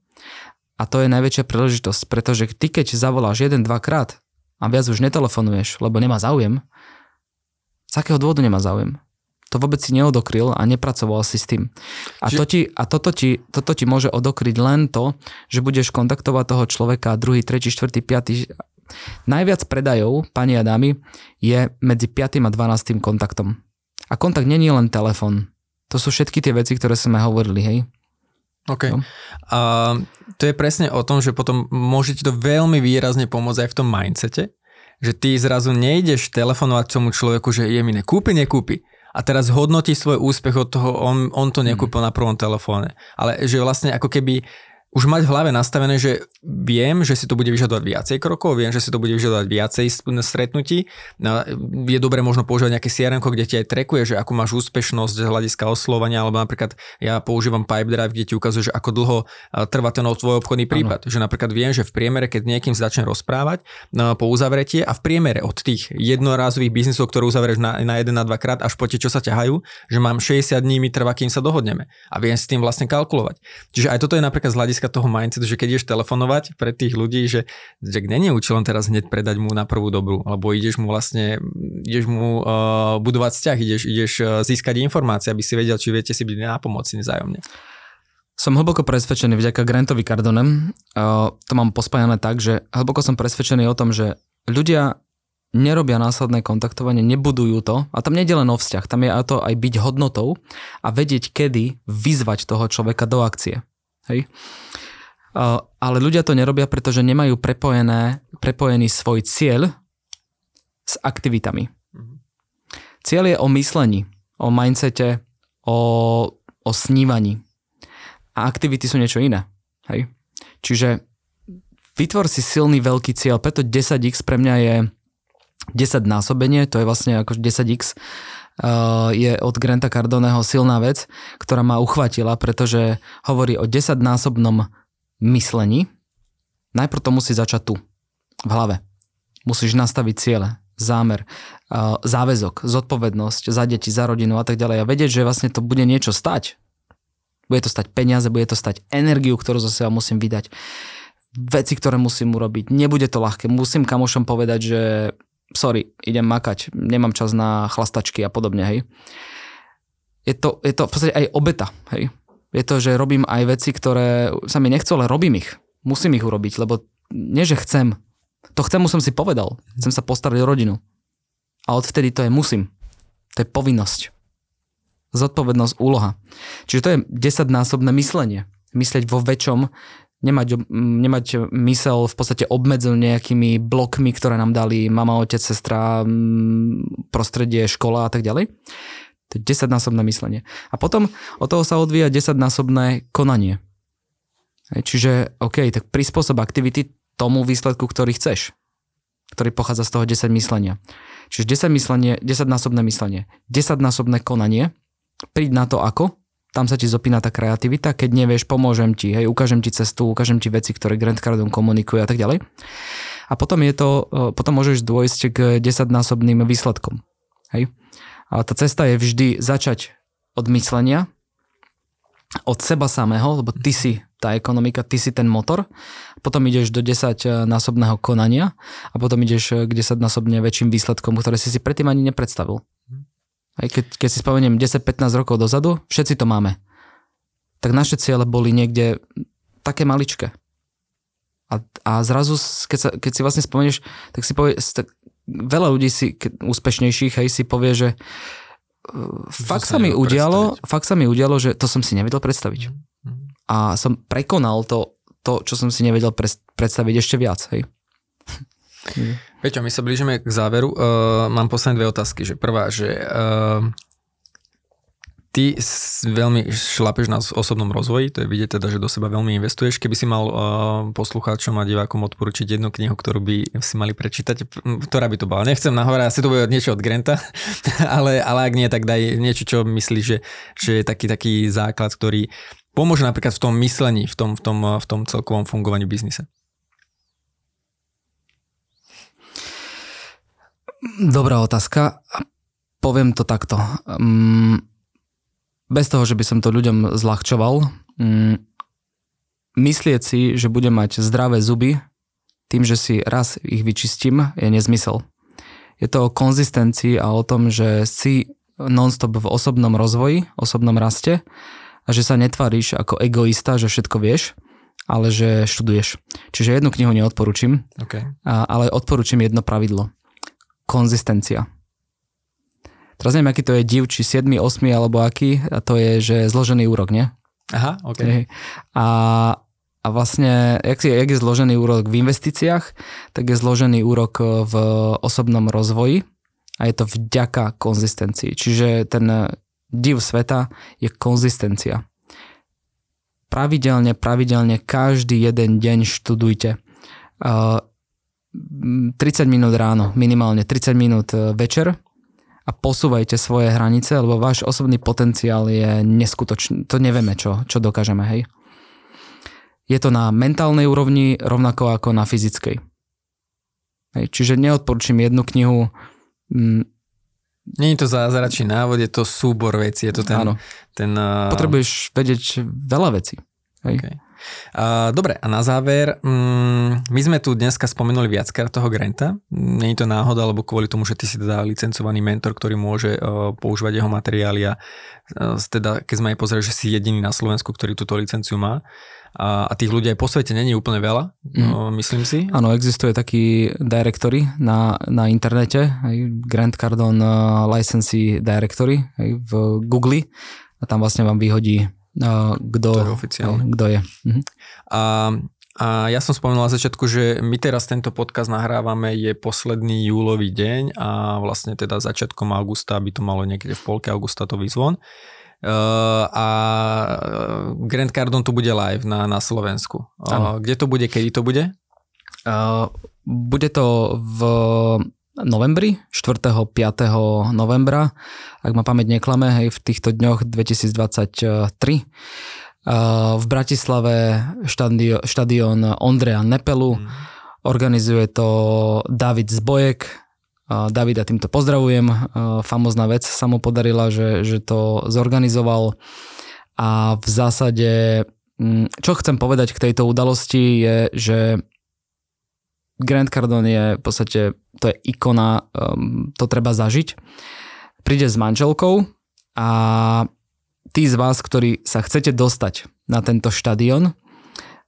A to je najväčšia príležitosť, pretože ty keď zavoláš jeden, dvakrát a viac už netelefonuješ, lebo nemá záujem, z akého dôvodu nemá záujem? To vôbec si neodokryl a nepracoval si s tým. A, Čiže- to ti, a toto, ti, toto ti môže odokryť len to, že budeš kontaktovať toho človeka druhý, tretí, štvrtý, piatý. Najviac predajov, pani a dámy, je medzi 5. a 12. kontaktom. A kontakt není len telefon. To sú všetky tie veci, ktoré sme hovorili, hej. OK. No. A to je presne o tom, že potom môže ti to veľmi výrazne pomôcť aj v tom mindsete, že ty zrazu nejdeš telefonovať tomu človeku, že je mi nekúpi, nekúpi. A teraz hodnotí svoj úspech od toho, on, on to nekúpil na prvom telefóne. Ale že vlastne ako keby už mať v hlave nastavené, že viem, že si to bude vyžadovať viacej krokov, viem, že si to bude vyžadovať viacej stretnutí. No, Je dobre možno používať nejaké CRM, kde ti aj trekuje, že ako máš úspešnosť z hľadiska oslovania, alebo napríklad ja používam Pipedrive, kde ti ukazuje, že ako dlho trvá ten tvoj obchodný prípad. Že napríklad viem, že v priemere, keď niekým začne rozprávať no, po uzavretie a v priemere od tých jednorázových biznisov, ktoré uzavrieš na, na jeden, na dva krát, až po tie, čo sa ťahajú, že mám 60 dní mi trvá, kým sa dohodneme. A viem s tým vlastne kalkulovať. Čiže aj toto je napríklad z hľadiska toho mindsetu, že keď ideš telefonovať pre tých ľudí, že, že je účelom teraz hneď predať mu na prvú dobrú, alebo ideš mu vlastne, ideš mu uh, budovať vzťah, ideš, ideš uh, získať informácie, aby si vedel, či viete si byť na pomoci nezájomne. Som hlboko presvedčený vďaka Grantovi Cardonem, uh, to mám pospájané tak, že hlboko som presvedčený o tom, že ľudia nerobia následné kontaktovanie, nebudujú to a tam nie je len o vzťah, tam je o to aj byť hodnotou a vedieť, kedy vyzvať toho človeka do akcie. Hej? Uh, ale ľudia to nerobia, pretože nemajú prepojené, prepojený svoj cieľ s aktivitami. Mhm. Cieľ je o myslení, o mindsete, o, o snívaní. A aktivity sú niečo iné. Hej? Čiže vytvor si silný veľký cieľ, preto 10x pre mňa je 10 násobenie, to je vlastne ako 10x uh, je od Granta Cardoneho silná vec, ktorá ma uchvatila, pretože hovorí o 10 násobnom myslení. Najprv to musí začať tu, v hlave. Musíš nastaviť ciele, zámer, uh, záväzok, zodpovednosť za deti, za rodinu a tak ďalej. A vedieť, že vlastne to bude niečo stať. Bude to stať peniaze, bude to stať energiu, ktorú zo seba musím vydať. Veci, ktoré musím urobiť. Nebude to ľahké. Musím kamošom povedať, že sorry, idem makať, nemám čas na chlastačky a podobne, hej. Je to, je to v podstate aj obeta, hej. Je to, že robím aj veci, ktoré sa mi nechcú, ale robím ich. Musím ich urobiť, lebo nie, že chcem. To chcem, som si povedal. Chcem sa postarať o rodinu. A odvtedy to je musím. To je povinnosť. Zodpovednosť, úloha. Čiže to je desaťnásobné myslenie. Myslieť vo väčšom, nemať, nemať mysel v podstate obmedzen nejakými blokmi, ktoré nám dali mama, otec, sestra, mm, prostredie, škola a tak ďalej. To je desaťnásobné myslenie. A potom od toho sa odvíja desaťnásobné konanie. Hej, Čiže, OK, tak prispôsob aktivity tomu výsledku, ktorý chceš, ktorý pochádza z toho 10 myslenia. Čiže 10 myslenie, 10-násobné myslenie, 10-násobné konanie, príď na to ako, tam sa ti zopína tá kreativita, keď nevieš, pomôžem ti, hej, ukážem ti cestu, ukážem ti veci, ktoré Grant Cardone komunikuje a tak ďalej. A potom je to, potom môžeš dôjsť k desaťnásobným výsledkom. Hej? Ale tá cesta je vždy začať od myslenia, od seba samého, lebo ty si tá ekonomika, ty si ten motor, potom ideš do 10 násobného konania a potom ideš k 10 násobne väčším výsledkom, ktoré si si predtým ani nepredstavil. Aj keď, keď si spomeniem 10-15 rokov dozadu, všetci to máme. Tak naše ciele boli niekde také maličké. A, a zrazu, keď, sa, keď si vlastne spomenieš, tak si povie, tak veľa ľudí si, úspešnejších, hej, si povie, že fakt sa, mi udialo, fakt sa mi udialo, že to som si nevedel predstaviť. Mm-hmm. A som prekonal to, to čo som si nevedel predstaviť ešte viac. Hej. Peťo, my sa blížime k záveru. Uh, mám posledné dve otázky. Že prvá, že uh, ty veľmi šlapeš na osobnom rozvoji, to je vidieť teda, že do seba veľmi investuješ. Keby si mal uh, poslucháčom a divákom odporučiť jednu knihu, ktorú by si mali prečítať, ktorá by to bola? Nechcem nahovárať, asi to bude niečo od Granta, ale, ale ak nie, tak daj niečo, čo myslíš, že, že je taký, taký základ, ktorý pomôže napríklad v tom myslení, v tom, v tom, v tom celkovom fungovaní biznise. Dobrá otázka. Poviem to takto. Um, bez toho, že by som to ľuďom zľahčoval, mm, myslieť si, že budem mať zdravé zuby tým, že si raz ich vyčistím, je nezmysel. Je to o konzistencii a o tom, že si nonstop v osobnom rozvoji, osobnom raste a že sa netvaríš ako egoista, že všetko vieš, ale že študuješ. Čiže jednu knihu neodporúčim, okay. ale odporúčim jedno pravidlo. Konzistencia. Teraz neviem, aký to je div, či 7, 8 alebo aký, a to je, že zložený úrok, nie? Aha, ok. A, a vlastne, jak, je, jak je zložený úrok v investíciách, tak je zložený úrok v osobnom rozvoji a je to vďaka konzistencii. Čiže ten div sveta je konzistencia. Pravidelne, pravidelne, každý jeden deň študujte. 30 minút ráno, minimálne 30 minút večer a posúvajte svoje hranice, lebo váš osobný potenciál je neskutočný. To nevieme, čo, čo dokážeme, hej. Je to na mentálnej úrovni rovnako ako na fyzickej. Hej, čiže neodporúčam jednu knihu. Mm, je to zázračný návod, je to súbor vecí, je to ten... Áno. ten uh... Potrebuješ vedieť veľa vecí. Hej. Okay. Dobre, a na záver, mm, my sme tu dneska spomenuli viackrát toho Granta. Je to náhoda, alebo kvôli tomu, že ty si teda licencovaný mentor, ktorý môže používať jeho materiály a teda, keď sme aj pozreli, že si jediný na Slovensku, ktorý túto licenciu má a, a tých ľudí aj po svete není úplne veľa, mm. no, myslím si. Áno, existuje taký directory na, na internete, Grant Cardone uh, Licensee Directory v Google a tam vlastne vám vyhodí kto, to je oficiálne. Kto je. Mhm. A, a ja som spomenul na začiatku, že my teraz tento podcast nahrávame, je posledný júlový deň a vlastne teda začiatkom augusta by to malo niekde v polke augusta to vyzvon. Uh, a Grand Cardon tu bude live na, na Slovensku. Uh, kde to bude, kedy to bude? Uh, bude to v novembri, 4. 5. novembra, ak ma pamäť neklame, hej, v týchto dňoch 2023. V Bratislave štadión, štadión Ondreja Nepelu, mm. organizuje to David Zbojek, Davida týmto pozdravujem, famozná vec sa mu podarila, že, že to zorganizoval a v zásade, mm, čo chcem povedať k tejto udalosti je, že Grand Cardone je v podstate, to je ikona, um, to treba zažiť. Príde s manželkou a tí z vás, ktorí sa chcete dostať na tento štadión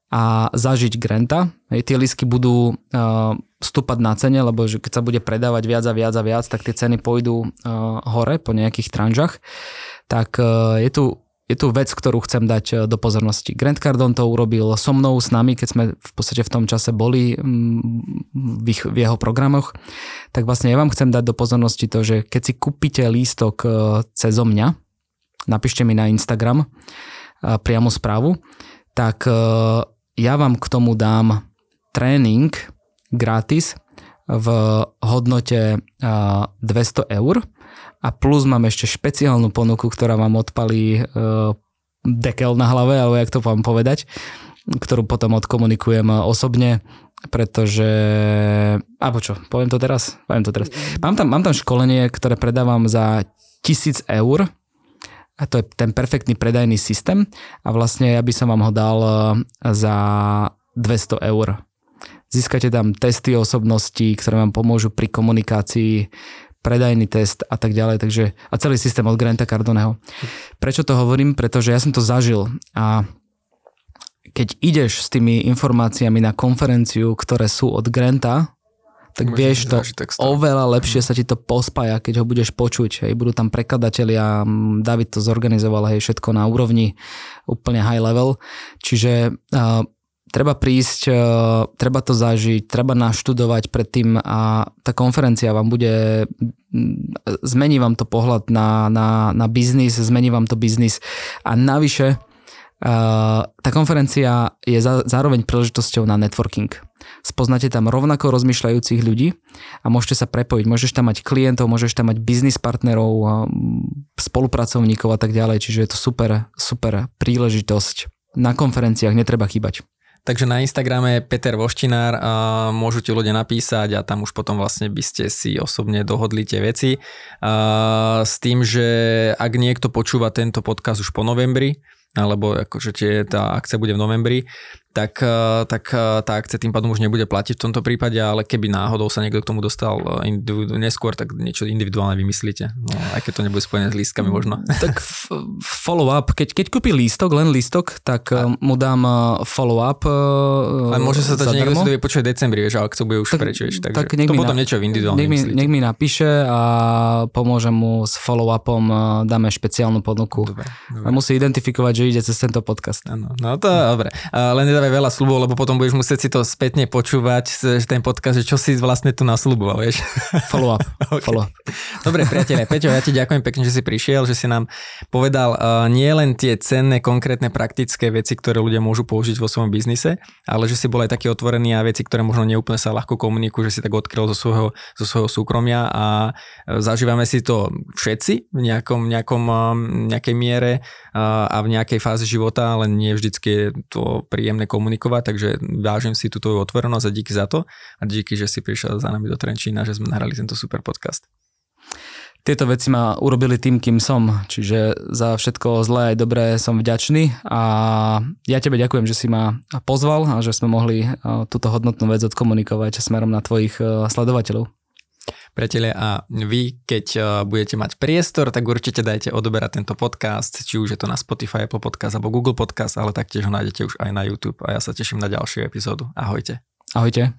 a zažiť Granta, hej, tie lísky budú uh, stúpať na cene, lebo že keď sa bude predávať viac a viac a viac, tak tie ceny pôjdu uh, hore po nejakých tranžach. Tak uh, je tu je tu vec, ktorú chcem dať e, do pozornosti. Grant Cardone to urobil so mnou, s nami, keď sme v podstate v tom čase boli mm, v, ich, v jeho programoch. Tak vlastne ja vám chcem dať do pozornosti to, že keď si kúpite lístok e, cez mňa, napíšte mi na Instagram e, priamo správu, tak ja vám k tomu dám tréning gratis v hodnote 200 eur a plus mám ešte špeciálnu ponuku, ktorá vám odpalí uh, dekel na hlave, alebo jak to vám povedať. ktorú potom odkomunikujem osobne, pretože... Abo čo, poviem to teraz? Poviem to teraz. Mám tam, mám tam školenie, ktoré predávam za tisíc eur a to je ten perfektný predajný systém a vlastne ja by som vám ho dal e, za 200 eur. Získate tam testy osobností, ktoré vám pomôžu pri komunikácii, predajný test a tak ďalej, takže a celý systém od Granta Cardoneho. Prečo to hovorím? Pretože ja som to zažil a keď ideš s tými informáciami na konferenciu, ktoré sú od Granta, tak Môžem vieš to oveľa lepšie sa ti to pospája, keď ho budeš počuť. Hej, budú tam prekladatelia, David to zorganizoval, hej, všetko na úrovni úplne high level. Čiže uh, treba prísť, e, treba to zažiť, treba naštudovať predtým a tá konferencia vám bude, zmení vám to pohľad na, na, na biznis, zmení vám to biznis a navyše e, tá konferencia je zároveň príležitosťou na networking. Spoznáte tam rovnako rozmýšľajúcich ľudí a môžete sa prepojiť. Môžeš tam mať klientov, môžeš tam mať biznis partnerov, spolupracovníkov a tak ďalej. Čiže je to super, super príležitosť. Na konferenciách netreba chýbať. Takže na Instagrame Peter Voštinár a môžu ti ľudia napísať a tam už potom vlastne by ste si osobne dohodli tie veci. A s tým, že ak niekto počúva tento podcast už po novembri, alebo akože tie, tá akcia bude v novembri, tak, eh, tak eh, tá akcia tým pádom už nebude platiť v tomto prípade, ale keby náhodou sa niekto k tomu dostal eh, individu- neskôr, tak niečo individuálne vymyslíte. No, aj keď to nebude spojené s lístkami možno. Tak follow-up, keď, keď kúpi lístok, len lístok, tak a... mu dám follow-up Ale môže sa to, že niekto si to vypočuje v decembri, vieš, akcia bude už tak, preč, vieš, takže tak to potom na, niečo individuálne nech mi, nech mi napíše a pomôžem mu s follow-upom, dáme špeciálnu ponuku. Dobre, dobre. A musí identifikovať, že ide cez tento podcast. Ano, no to je dobre. Len naozaj veľa slubov, lebo potom budeš musieť si to spätne počúvať, ten podcast, že čo si vlastne tu nasľuboval, vieš. Follow up. okay. Follow up. Dobre, priateľe, Peťo, ja ti ďakujem pekne, že si prišiel, že si nám povedal uh, nie len tie cenné, konkrétne, praktické veci, ktoré ľudia môžu použiť vo svojom biznise, ale že si bol aj taký otvorený a veci, ktoré možno neúplne sa ľahko komunikujú, že si tak odkryl zo svojho, zo svojho súkromia a zažívame si to všetci v nejakom, nejakom, nejakej miere a v nejakej fáze života, ale nie vždycky je to príjemné komunikovať, takže vážim si tú tvoju otvorenosť a díky za to a díky, že si prišiel za nami do Trenčína, že sme nahrali tento super podcast. Tieto veci ma urobili tým, kým som, čiže za všetko zlé aj dobré som vďačný a ja tebe ďakujem, že si ma pozval a že sme mohli túto hodnotnú vec odkomunikovať smerom na tvojich sledovateľov. Priatelia, a vy, keď uh, budete mať priestor, tak určite dajte odoberať tento podcast, či už je to na Spotify, Apple Podcast alebo Google Podcast, ale taktiež ho nájdete už aj na YouTube a ja sa teším na ďalšiu epizódu. Ahojte. Ahojte.